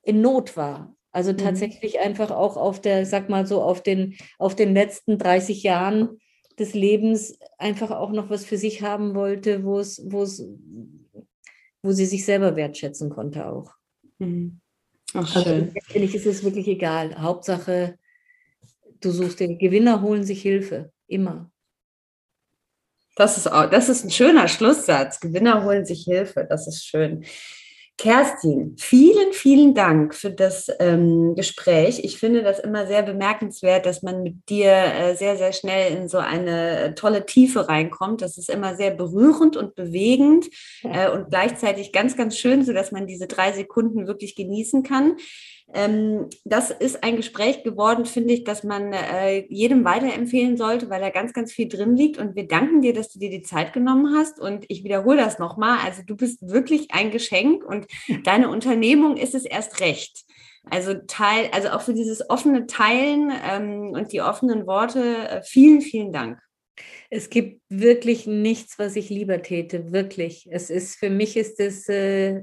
in Not war. Also mhm. tatsächlich mhm. einfach auch auf der, sag mal so, auf den, auf den letzten 30 Jahren des Lebens einfach auch noch was für sich haben wollte, wo es, wo es, wo sie sich selber wertschätzen konnte auch. Mhm. Ach, also schön. Letztendlich ist es wirklich egal. Hauptsache, du suchst den Gewinner, holen sich Hilfe. Immer. Das ist, auch, das ist ein schöner Schlusssatz. Gewinner holen sich Hilfe. Das ist schön. Kerstin, vielen, vielen Dank für das ähm, Gespräch. Ich finde das immer sehr bemerkenswert, dass man mit dir äh, sehr, sehr schnell in so eine tolle Tiefe reinkommt. Das ist immer sehr berührend und bewegend äh, und gleichzeitig ganz, ganz schön, sodass man diese drei Sekunden wirklich genießen kann. Ähm, das ist ein Gespräch geworden, finde ich, dass man äh, jedem weiterempfehlen sollte, weil da ganz, ganz viel drin liegt. Und wir danken dir, dass du dir die Zeit genommen hast. Und ich wiederhole das nochmal. Also du bist wirklich ein Geschenk und [laughs] deine Unternehmung ist es erst recht. Also Teil, also auch für dieses offene Teilen ähm, und die offenen Worte, äh, vielen, vielen Dank. Es gibt wirklich nichts, was ich lieber täte, wirklich. Es ist für mich ist es äh,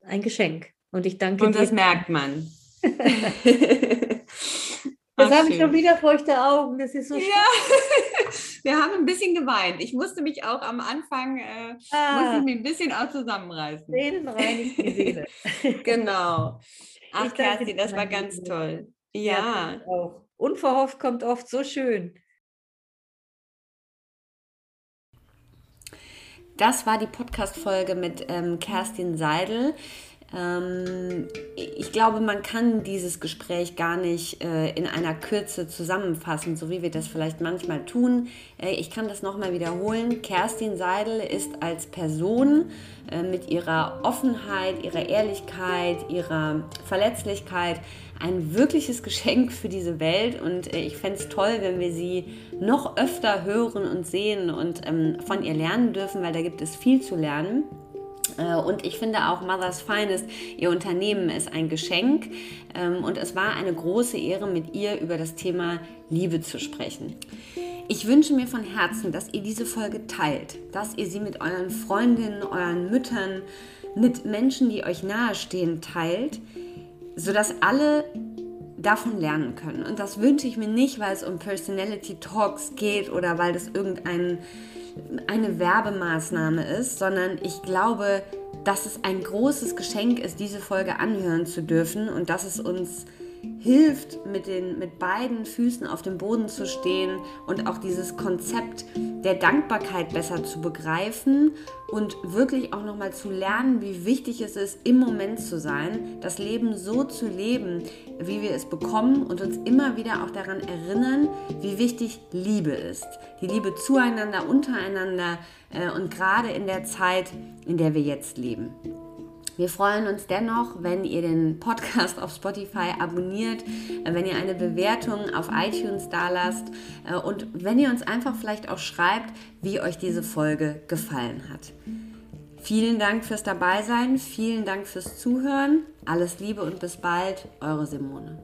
ein Geschenk. Und ich danke Und das dir. merkt man. [laughs] Jetzt habe ich schon wieder feuchte Augen. Das ist so Ja, [laughs] wir haben ein bisschen geweint. Ich musste mich auch am Anfang, äh, ah. musste ich mich ein bisschen auch zusammenreißen. Seelen reinigt die Seele. [laughs] genau. Ach, Kerstin, das war ganz Liebe. toll. Ja. ja auch. Unverhofft kommt oft so schön. Das war die Podcast-Folge mit ähm, Kerstin Seidel. Ähm, ich glaube, man kann dieses Gespräch gar nicht äh, in einer Kürze zusammenfassen, so wie wir das vielleicht manchmal tun. Äh, ich kann das nochmal wiederholen. Kerstin Seidel ist als Person äh, mit ihrer Offenheit, ihrer Ehrlichkeit, ihrer Verletzlichkeit ein wirkliches Geschenk für diese Welt und ich fände es toll, wenn wir sie noch öfter hören und sehen und ähm, von ihr lernen dürfen, weil da gibt es viel zu lernen. Äh, und ich finde auch Mother's Finest, ihr Unternehmen ist ein Geschenk. Ähm, und es war eine große Ehre, mit ihr über das Thema Liebe zu sprechen. Ich wünsche mir von Herzen, dass ihr diese Folge teilt, dass ihr sie mit euren Freundinnen, euren Müttern, mit Menschen, die euch nahestehen, teilt, sodass alle davon lernen können. Und das wünsche ich mir nicht, weil es um Personality Talks geht oder weil das irgendein eine Werbemaßnahme ist, sondern ich glaube, dass es ein großes Geschenk ist, diese Folge anhören zu dürfen und dass es uns hilft, mit, den, mit beiden Füßen auf dem Boden zu stehen und auch dieses Konzept der Dankbarkeit besser zu begreifen und wirklich auch nochmal zu lernen, wie wichtig es ist, im Moment zu sein, das Leben so zu leben, wie wir es bekommen und uns immer wieder auch daran erinnern, wie wichtig Liebe ist. Die Liebe zueinander, untereinander äh, und gerade in der Zeit, in der wir jetzt leben. Wir freuen uns dennoch, wenn ihr den Podcast auf Spotify abonniert, äh, wenn ihr eine Bewertung auf iTunes dalasst äh, und wenn ihr uns einfach vielleicht auch schreibt, wie euch diese Folge gefallen hat. Vielen Dank fürs Dabeisein, vielen Dank fürs Zuhören. Alles Liebe und bis bald, eure Simone.